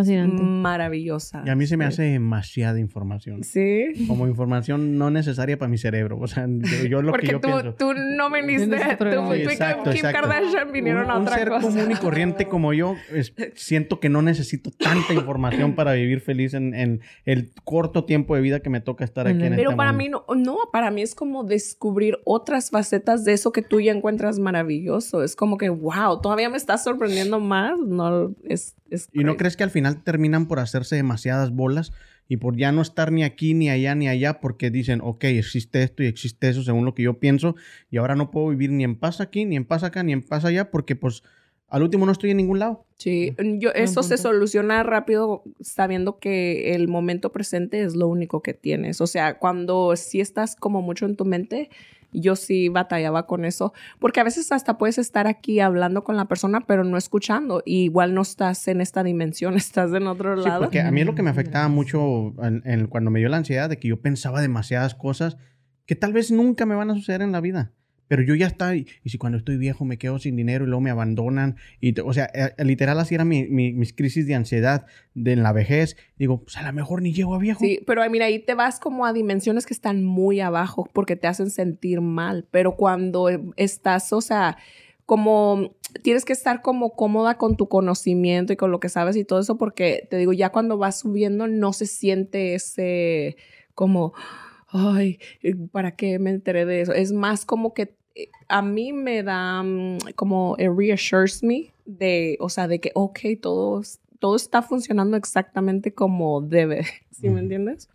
Fascinante. maravillosa. Y a mí se me Sí. hace demasiada información. Sí. Como información no necesaria para mi cerebro. O sea, yo, yo lo Porque que yo tú, pienso. tú no viniste, tú, tú Sí, y exacto, Kim exacto. Kardashian vinieron un, a un otra ser cosa. común y corriente como yo, es- siento que no necesito tanta información para vivir feliz en, en el corto tiempo de vida que me toca estar aquí en Ándale. este Pero para mundo. mí no, no, para mí es como descubrir otras facetas de eso que tú ya encuentras maravilloso. Es como que, wow, todavía me estás sorprendiendo más. No, es, es ¿Y no crees que al final terminan por hacerse demasiadas bolas y por ya no estar ni aquí, ni allá, ni allá, porque dicen, ok, existe esto y existe eso según lo que yo pienso, y ahora no puedo vivir ni en paz aquí, ni en paz acá, ni en paz allá, porque pues al último no estoy en ningún lado. Sí, yo, eso se soluciona rápido sabiendo que el momento presente es lo único que tienes. O sea, cuando sí estás como mucho en tu mente yo sí batallaba con eso, porque a veces hasta puedes estar aquí hablando con la persona, pero no escuchando, y igual no estás en esta dimensión, estás en otro Sí, lado. porque a mí es lo que me afectaba mucho en- en- cuando me dio la ansiedad de que yo pensaba demasiadas cosas que tal vez nunca me van a suceder en la vida. Pero yo ya está, y, si cuando estoy viejo me quedo sin dinero y luego me abandonan, y o sea, eh, literal así eran mi- mi- mis crisis de ansiedad de en la vejez. Digo, pues a lo mejor ni llego a viejo. Sí, pero mira, ahí te vas como a dimensiones que están muy abajo porque te hacen sentir mal. Pero cuando eh, estás, o sea, como tienes que estar como cómoda con tu conocimiento y con lo que sabes y todo eso, porque te digo, ya cuando vas subiendo no se siente ese como, ay, eh, ¿para qué me enteré de eso? Es más como que eh, a mí me da mm, como, it reassures me de, o sea, de que, ok, todo, todo está funcionando exactamente como debe. ¿Sí me Ujú. entiendes?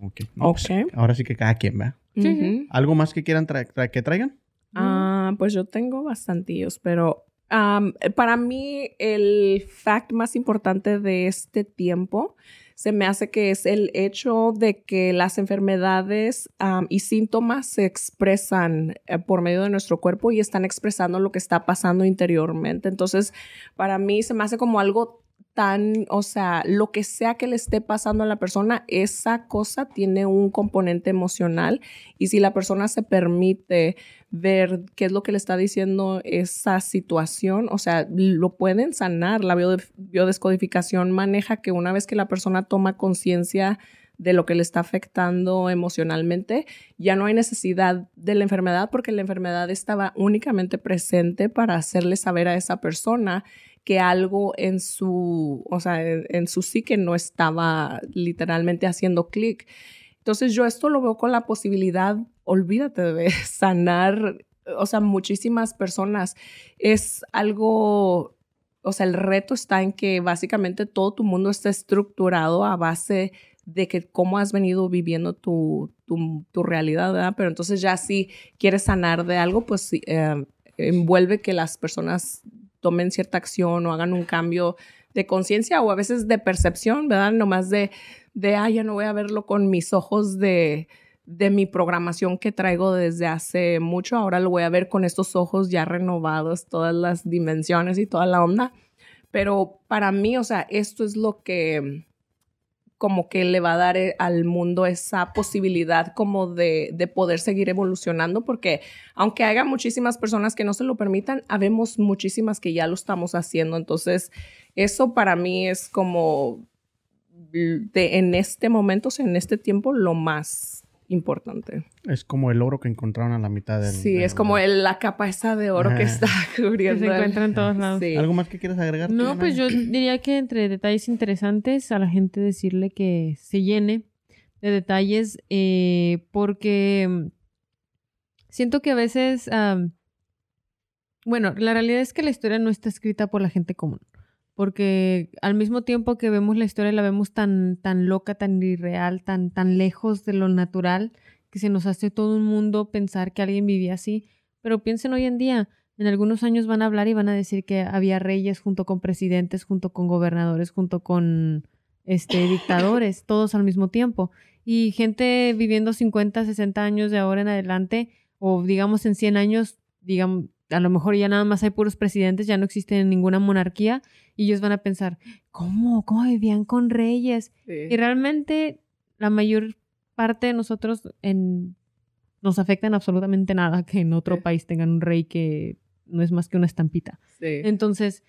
Ok. No, pues, Ok. ahora sí que cada quien, ¿va? Sí, Ujú. ¿Algo más que quieran tra- tra- que traigan? Ah, pues yo tengo bastantillos, pero am, para mí el fact más importante de este tiempo se me hace que es el hecho de que las enfermedades y síntomas se expresan eh, por medio de nuestro cuerpo y están expresando lo que está pasando interiormente. Entonces, para mí se me hace como algo tan, o sea, lo que sea que le esté pasando a la persona, esa cosa tiene un componente emocional y si la persona se permite ver qué es lo que le está diciendo esa situación, o sea, lo pueden sanar. La biode- biodescodificación maneja que una vez que la persona toma conciencia de lo que le está afectando emocionalmente, ya no hay necesidad de la enfermedad porque la enfermedad estaba únicamente presente para hacerle saber a esa persona que algo en su, o sea, en, su psique no estaba literalmente haciendo clic. Entonces yo esto lo veo con la posibilidad, olvídate de sanar, o sea, muchísimas personas. Es algo, o sea, el reto está en que básicamente todo tu mundo está estructurado a base de que cómo has venido viviendo tu, tu, realidad, ¿verdad? Pero entonces ya si quieres sanar de algo, pues eh, envuelve que las personas tomen cierta acción o hagan un cambio de conciencia o a veces de percepción, ¿verdad? Nomás de, de, ah, ya no voy a verlo con mis ojos de, de mi programación que traigo desde hace mucho, ahora lo voy a ver con estos ojos ya renovados, todas las dimensiones y toda la onda. Pero para mí, o sea, esto es lo que como que le va a dar eh, al mundo esa posibilidad como de, de poder seguir evolucionando, porque aunque haya muchísimas personas que no se lo permitan, habemos muchísimas que ya lo estamos haciendo. Entonces, eso para mí es como de, en este momento, en este tiempo, lo más importante. Es como el oro que encontraron a la mitad del... Sí, del- es como el- la capa esa de oro que está Que cubriendo. se el- encuentra en todos lados. Sí. ¿Algo más que quieras agregar? No, pues yo diría que entre detalles interesantes a la gente decirle que se llene de detalles eh, porque mm, siento que a veces, bueno, la realidad es que la historia no está escrita por la gente común, porque al mismo tiempo que vemos la historia la vemos tan, tan loca, tan irreal, tan, tan lejos de lo natural, que se nos hace todo un mundo pensar que alguien vivía así, pero piensen hoy en día, en algunos años van a hablar y van a decir que había reyes junto con presidentes, junto con gobernadores, junto con este, dictadores, todos al mismo tiempo. Y gente viviendo 50, 60 años de ahora en adelante, o digamos en 100 años, digamos, a lo mejor ya nada más hay puros presidentes, ya no existe ninguna monarquía, y ellos van a pensar, ¿cómo? ¿Cómo vivían con reyes? Sí. Y realmente la mayor parte de nosotros en, nos afecta en absolutamente nada que en otro Sí. país tengan un rey que no es más que una estampita. Sí. Entonces,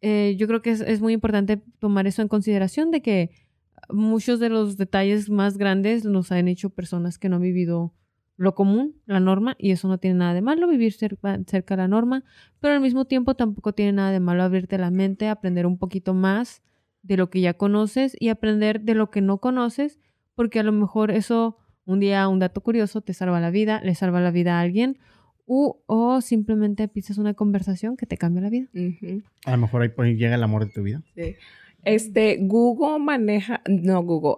eh, yo creo que es, es muy importante tomar eso en consideración de que muchos de los detalles más grandes nos han hecho personas que no han vivido lo común, la norma, y eso no tiene nada de malo vivir cerca, cerca de la norma, pero al mismo tiempo tampoco tiene nada de malo abrirte la mente, aprender un poquito más de lo que ya conoces y aprender de lo que no conoces, porque a lo mejor eso un día un dato curioso te salva la vida, le salva la vida a alguien, u, o simplemente empiezas una conversación que te cambia la vida. A lo mejor ahí pues, llega el amor de tu vida. Sí. Este, Google maneja, no Google,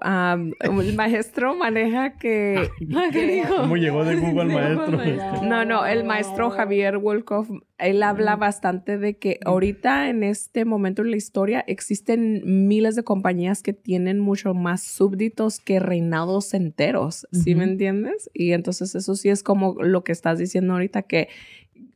el maestro maneja que, que- ¿Cómo llegó de Google al maestro? no, no, el maestro Javier Wolkoff, él habla bastante de que ahorita en este momento en la historia existen miles de compañías que tienen mucho más súbditos que reinados enteros, ¿sí me entiendes? Y entonces eso sí es como lo que estás diciendo ahorita que,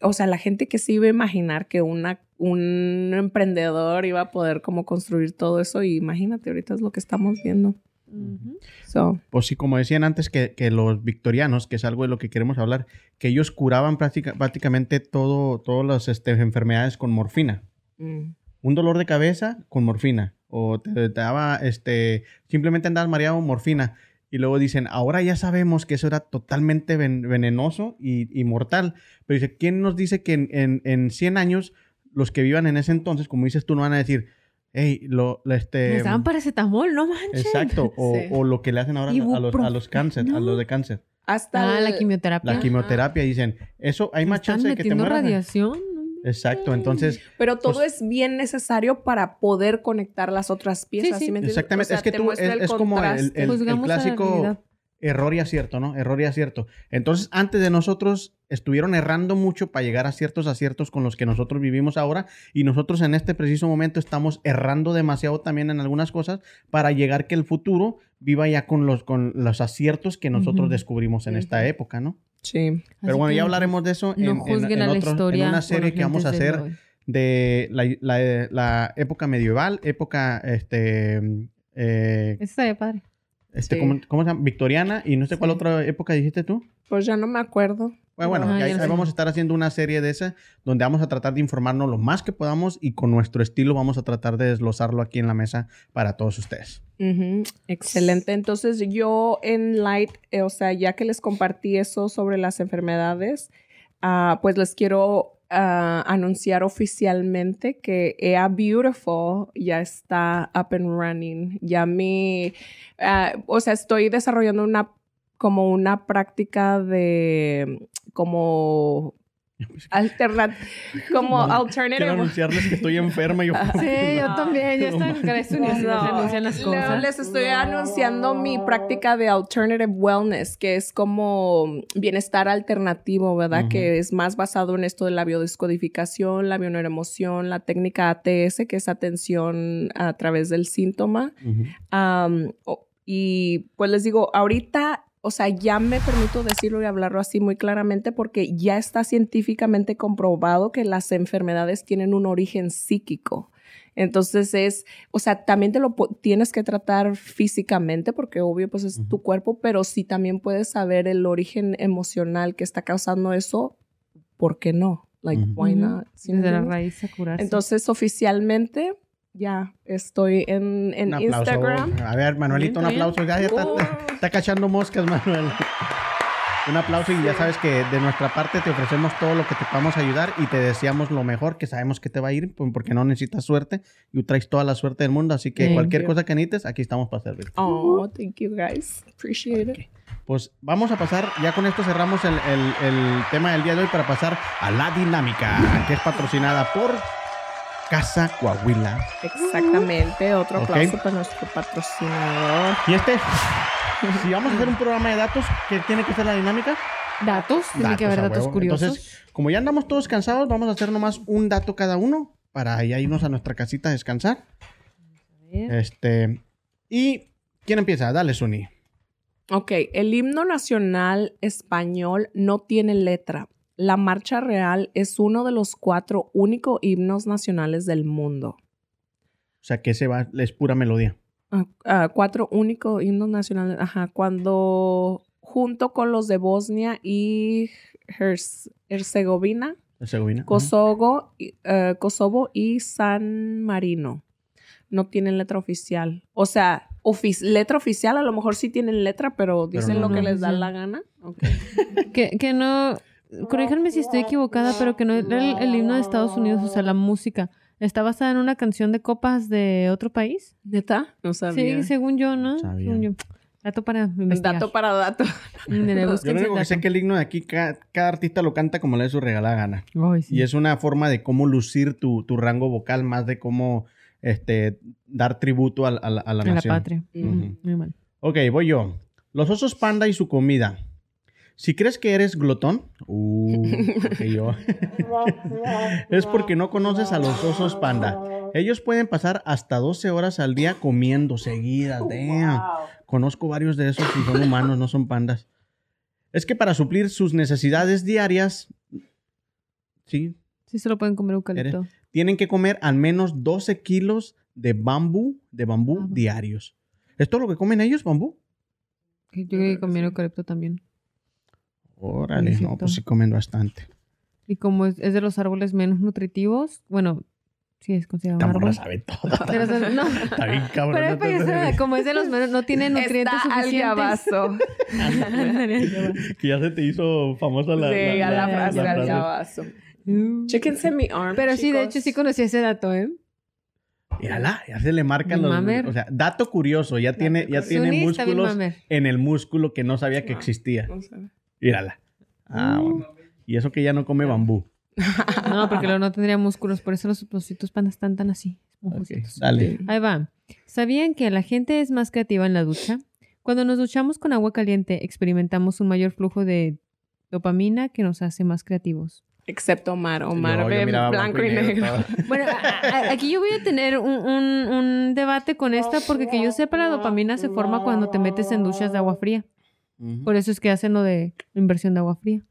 o sea, la gente que sí iba a imaginar que una, un emprendedor iba a poder como construir todo eso y imagínate, ahorita es lo que estamos viendo. Ujú. So, Pues sí, como decían antes, que, que los victorianos, que es algo de lo que queremos hablar, que ellos curaban práctica- prácticamente todo, todas las este, enfermedades con morfina. mm, Un dolor de cabeza con morfina. O te, te daba, este, simplemente andabas mareado, morfina. Y luego dicen, ahora ya sabemos que eso era totalmente ven- venenoso y, y mortal. Pero dice, ¿quién nos dice que en, en, en 100 años los que vivan en ese entonces, como dices tú, no van a decir, hey, lo, lo, este... Les daban paracetamol, no manches. Exacto, o, Sí. o lo que le hacen ahora a los, a los cáncer, a los de cáncer. hasta Ah, la quimioterapia. La quimioterapia, dicen, eso hay más chance de que te mueras. radiación. Exacto, entonces, Pero todo Pues- es bien necesario para poder conectar las otras piezas. Sí, sí. ¿sí me entiendes? exactamente, O sea, es que te tú, es, muestra el es como el, el- clásico error y acierto, ¿no? Error y acierto. Entonces, antes de nosotros, estuvieron errando mucho para llegar a ciertos aciertos con los que nosotros vivimos ahora y nosotros en este preciso momento estamos errando demasiado también en algunas cosas para llegar que el futuro viva ya con los, con los aciertos que nosotros descubrimos en esta época, ¿no? Sí. Pero Así bueno, ya hablaremos de eso en, No en- otro- en una serie que vamos a hacer de la, la- la época medieval, época, este, eh, padre. este Sí. ¿cómo, cómo se llama? Victoriana y no sé cuál otra época dijiste tú. Pues ya no me acuerdo. Bueno, bueno, Ah, que ahí, vamos a estar haciendo una serie de esa donde vamos a tratar de informarnos lo más que podamos y con nuestro estilo vamos a tratar de desglosarlo aquí en la mesa para todos ustedes. Excelente. Entonces yo en Light, eh, o sea, ya que les compartí eso sobre las enfermedades, ah, pues les quiero ah, anunciar oficialmente que EA Beautiful ya está up and running. Ya mi, ah, o sea, estoy desarrollando una como una práctica de como alternativa, como No, alternative. Quiero anunciarles que estoy enferma y yo... Sí, yo también. Ya está en. No, anuncian las no, les estoy anunciando mi práctica de alternative wellness, que es como bienestar alternativo, ¿verdad? Que es más basado en esto de la biodescodificación, la bioneuroemoción, la técnica ATS, que es atención a través del síntoma. Y pues les digo, ahorita, o sea, ya me permito decirlo y hablarlo así muy claramente porque ya está científicamente comprobado que las enfermedades tienen un origen psíquico. Entonces es, o sea, también te lo tienes que tratar físicamente porque obvio pues es tu cuerpo, pero sí también puedes saber el origen emocional que está causando eso, ¿por qué no? Like, why not? ¿Sí Desde la raíz a curarse. Entonces, oficialmente, ya estoy en, en Un aplauso. Instagram. A ver, Manuelito, un aplauso. Ya, ya está, Uh. está cachando moscas, Manuel. Un aplauso y ya sabes que de nuestra parte te ofrecemos todo lo que te podamos ayudar y te deseamos lo mejor, que sabemos que te va a ir pues, porque no necesitas suerte y traes toda la suerte del mundo, así que Thank cualquier you. cosa que necesites, aquí estamos para servir. Oh, thank you guys. Appreciate it. Pues vamos a pasar, ya con esto cerramos el, el- el tema del día de hoy para pasar a la dinámica, que es patrocinada por Casa Coahuila. Exactamente. Otro aplauso para nuestro patrocinador. Y este, si vamos a hacer un programa de datos, ¿qué tiene que ser la dinámica? Datos. Tiene que haber datos curiosos. Entonces, como ya andamos todos cansados, vamos a hacer nomás un dato cada uno para ya irnos a nuestra casita a descansar. Este, y ¿quién empieza? Dale, Suni. Ok, el himno nacional español no tiene letra. La marcha real es uno de los cuatro únicos himnos nacionales del mundo. O sea, que ese va, es pura melodía. Ah, ah, cuatro únicos himnos nacionales. Ajá, cuando junto con los de Bosnia y Herz- Herzegovina, Herzegovina. Kosovo, y- eh, Kosovo y San Marino. No tienen letra oficial. O sea, ofi- letra oficial, a lo mejor sí tienen letra, pero Pero dicen no lo que les da la gana. Ok. Que, que no. Corríjanme si estoy equivocada, pero que no era el, el himno de Estados Unidos, o sea, la música. ¿Está basada en una canción de copas de otro país? ¿Neta? No sabía. Sí, según yo, ¿no? Sabía. Según yo. Dato para investigar. Dato para dato. Yo lo único que sé es que el himno de aquí, ca- cada, artista lo canta como le dé su regalada gana. Ay, sí. Y es una forma de cómo lucir tu, tu rango vocal, más de cómo este, dar tributo a, a la- a la En la nación. patria. Muy mal. Ok, voy yo. Los osos panda y su comida. Si crees que eres glotón, uh, yo, es porque no conoces a los osos panda. Ellos pueden pasar hasta 12 horas al día comiendo seguidas. Damn. Conozco varios de esos y son humanos, no son pandas. Es que para suplir sus necesidades diarias, sí, Sí se lo pueden comer eucalipto. tienen que comer al menos 12 kilos de bambú, de bambú Ah. diarios. ¿Es todo lo que comen ellos, bambú? Yo creo que eucalipto también. Órale, no, pues sí comen bastante. Y como es, es de los árboles menos nutritivos, bueno, sí es considerado un Esta sabe todo. Pero, no. Está bien cabrón. Pero es- como es de los menos, no tiene nutrientes Está al suficientes. va. que ya se te hizo famosa la, Sí, a la frase la al frase. llavazo. Chéquense mi arm. Pero sí, de hecho, sí conocí ese dato, ¿eh? Mírala, ya se le marcan los... mamer. O sea, dato curioso, ya tiene, ya tiene músculos en el músculo que no sabía que No. existía. No sé. Mírala. Ah, bueno. Y eso que ya no come bambú. No, porque luego no tendría músculos, por eso los ositos pandas están tan así. Dale. Ahí va. ¿Sabían que la gente es más creativa en la ducha? Cuando nos duchamos con agua caliente, experimentamos un mayor flujo de dopamina que nos hace más creativos. Excepto Omar. Omar Yo- yo ve miraba blanco, y negro. Bueno, a- a- aquí yo voy a tener un, un- un debate con esta porque que yo sepa la dopamina se forma cuando te metes en duchas de agua fría. Por eso es que hacen lo de inversión de agua fría.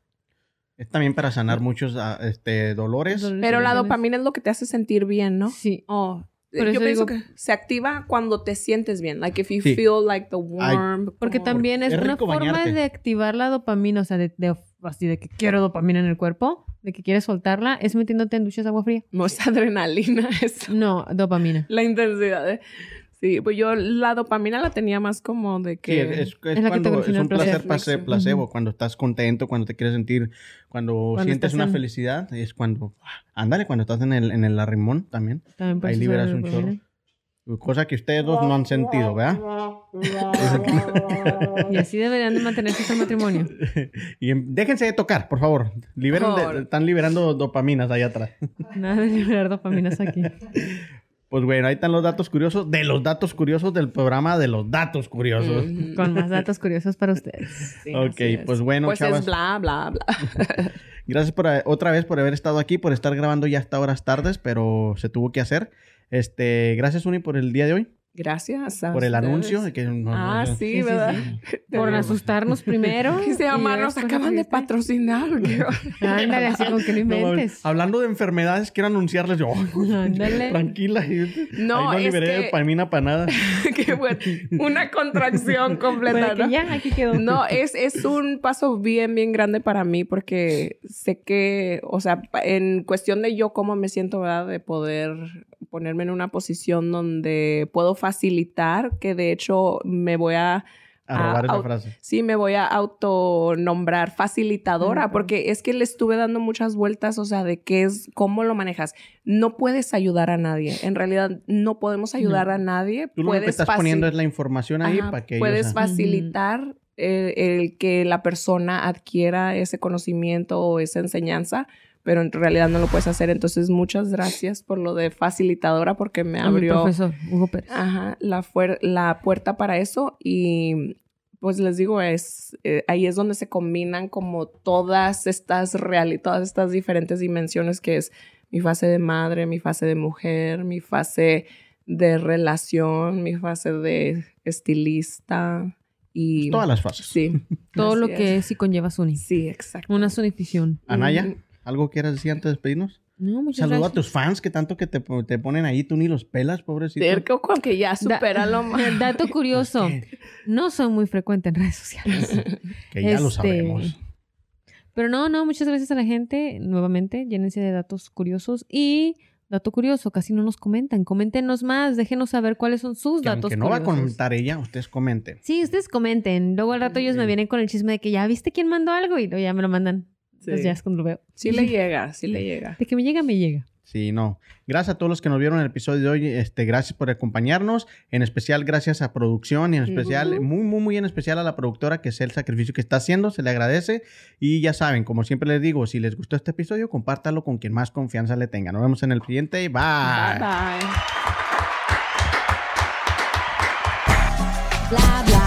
Es también para sanar muchos ah, este, dolores. Dolores Pero la dopamina es lo que te hace sentir bien, ¿no? Sí. Oh, Por yo eso pienso digo- que se activa cuando te sientes bien. Like if you Sí. feel like the warm. Porque también es, Es una forma bañarte. de activar la dopamina, o sea, de, de- así de que quiero dopamina en el cuerpo, de que quieres soltarla, es metiéndote en duchas de agua fría. No es adrenalina eso. No, dopamina. La intensidad. de- Sí, pues yo la dopamina la tenía más como de Sí, que... es, es- es Es cuando es un placer. placer, place- placebo, cuando estás contento, cuando te quieres sentir, cuando, Cuando sientes una en- felicidad, es cuando, ah, ándale, cuando estás en el, en el arrimón también, También ahí liberas un chorro. Cosa que ustedes dos no han sentido, ¿verdad? Y así deberían de mantenerse hasta el matrimonio. y em- déjense de tocar, por favor. Liberen de- Por- están liberando dopaminas allá atrás. Nada de liberar dopaminas aquí. Pues bueno, ahí están los datos curiosos de los datos curiosos del programa de los datos curiosos. Con más datos curiosos para ustedes. Sí, Ok, pues bueno, Pues chavas. es bla, bla, bla. Gracias por, eh, otra vez por haber estado aquí, por estar grabando ya hasta horas tardes, pero se tuvo que hacer. Este, gracias Uni por el día de hoy, Gracias. a por el ustedes. anuncio de que no- Ah, no- sí, Sí, sí, ¿verdad? Por asustarnos primero. Que se y llama, nos acaban de patrocinar. Ándale, así como que no inventes. hablando de enfermedades, quiero anunciarles yo. Ándale. Tranquila. No, Ahí no es liberé que- dopamina para nada. Qué bueno. Una contracción completa, Para que ¿no? ya, aquí quedó. No, es, es un paso bien, bien grande para mí porque sé que, o sea, en cuestión de yo cómo me siento, ¿verdad? De poder ponerme en una posición donde puedo facilitar, que de hecho me voy a, A robar Ah, esa frase. sí, me voy a autonombrar facilitadora, porque es que le estuve dando muchas vueltas, o sea, de qué es, cómo lo manejas. No puedes ayudar a nadie. En realidad, no podemos ayudar a nadie. Tú lo que estás poniendo es la información ahí Ajá, para que puedes ellos... facilitar eh, el que la persona adquiera ese conocimiento o esa enseñanza, pero en realidad no lo puedes hacer. Entonces, muchas gracias por lo de facilitadora porque me abrió profesor, Hugo Pérez. ajá, la, la puerta para eso y pues les digo, es eh, ahí es donde se combinan como todas estas real todas estas diferentes dimensiones que es mi fase de madre, mi fase de mujer, mi fase de relación, mi fase de estilista y Todas las fases. sí, Todo lo que es y conlleva Suni. sí, exacto. Una sunifición. Anaya, Mm. ¿Algo quieras decir antes de despedirnos? No, muchas Saludo a gracias. tus fans que tanto que te, te ponen ahí, tú ni los pelas, pobrecito. Cerco con que ya supera lo más. Dato curioso. No soy muy frecuente en redes sociales. Que ya lo Este, sabemos. Pero no, no, muchas gracias a la gente. Nuevamente, llénense de datos curiosos. Y, dato curioso, casi no nos comentan. Coméntenos más, déjenos saber cuáles son sus Que datos aunque no va a comentar ella, ustedes comenten. Sí, ustedes comenten. Luego al rato ellos me Sí. vienen con el chisme de que ya viste quién mandó algo y luego ya me lo mandan. Entonces ya es cuando lo veo. Sí le llega, sí le llega. De que me llega, me llega. Sí, no. Gracias a todos los que nos vieron en el episodio de hoy. Este, gracias por acompañarnos. En especial, gracias a producción y en especial, muy, muy, muy en especial a la productora, que es el sacrificio que está haciendo. Se le agradece. Y ya saben, como siempre les digo, si les gustó este episodio, compártalo con quien más confianza le tenga. Nos vemos en el siguiente. Bye. Bye. bye. bla, bla.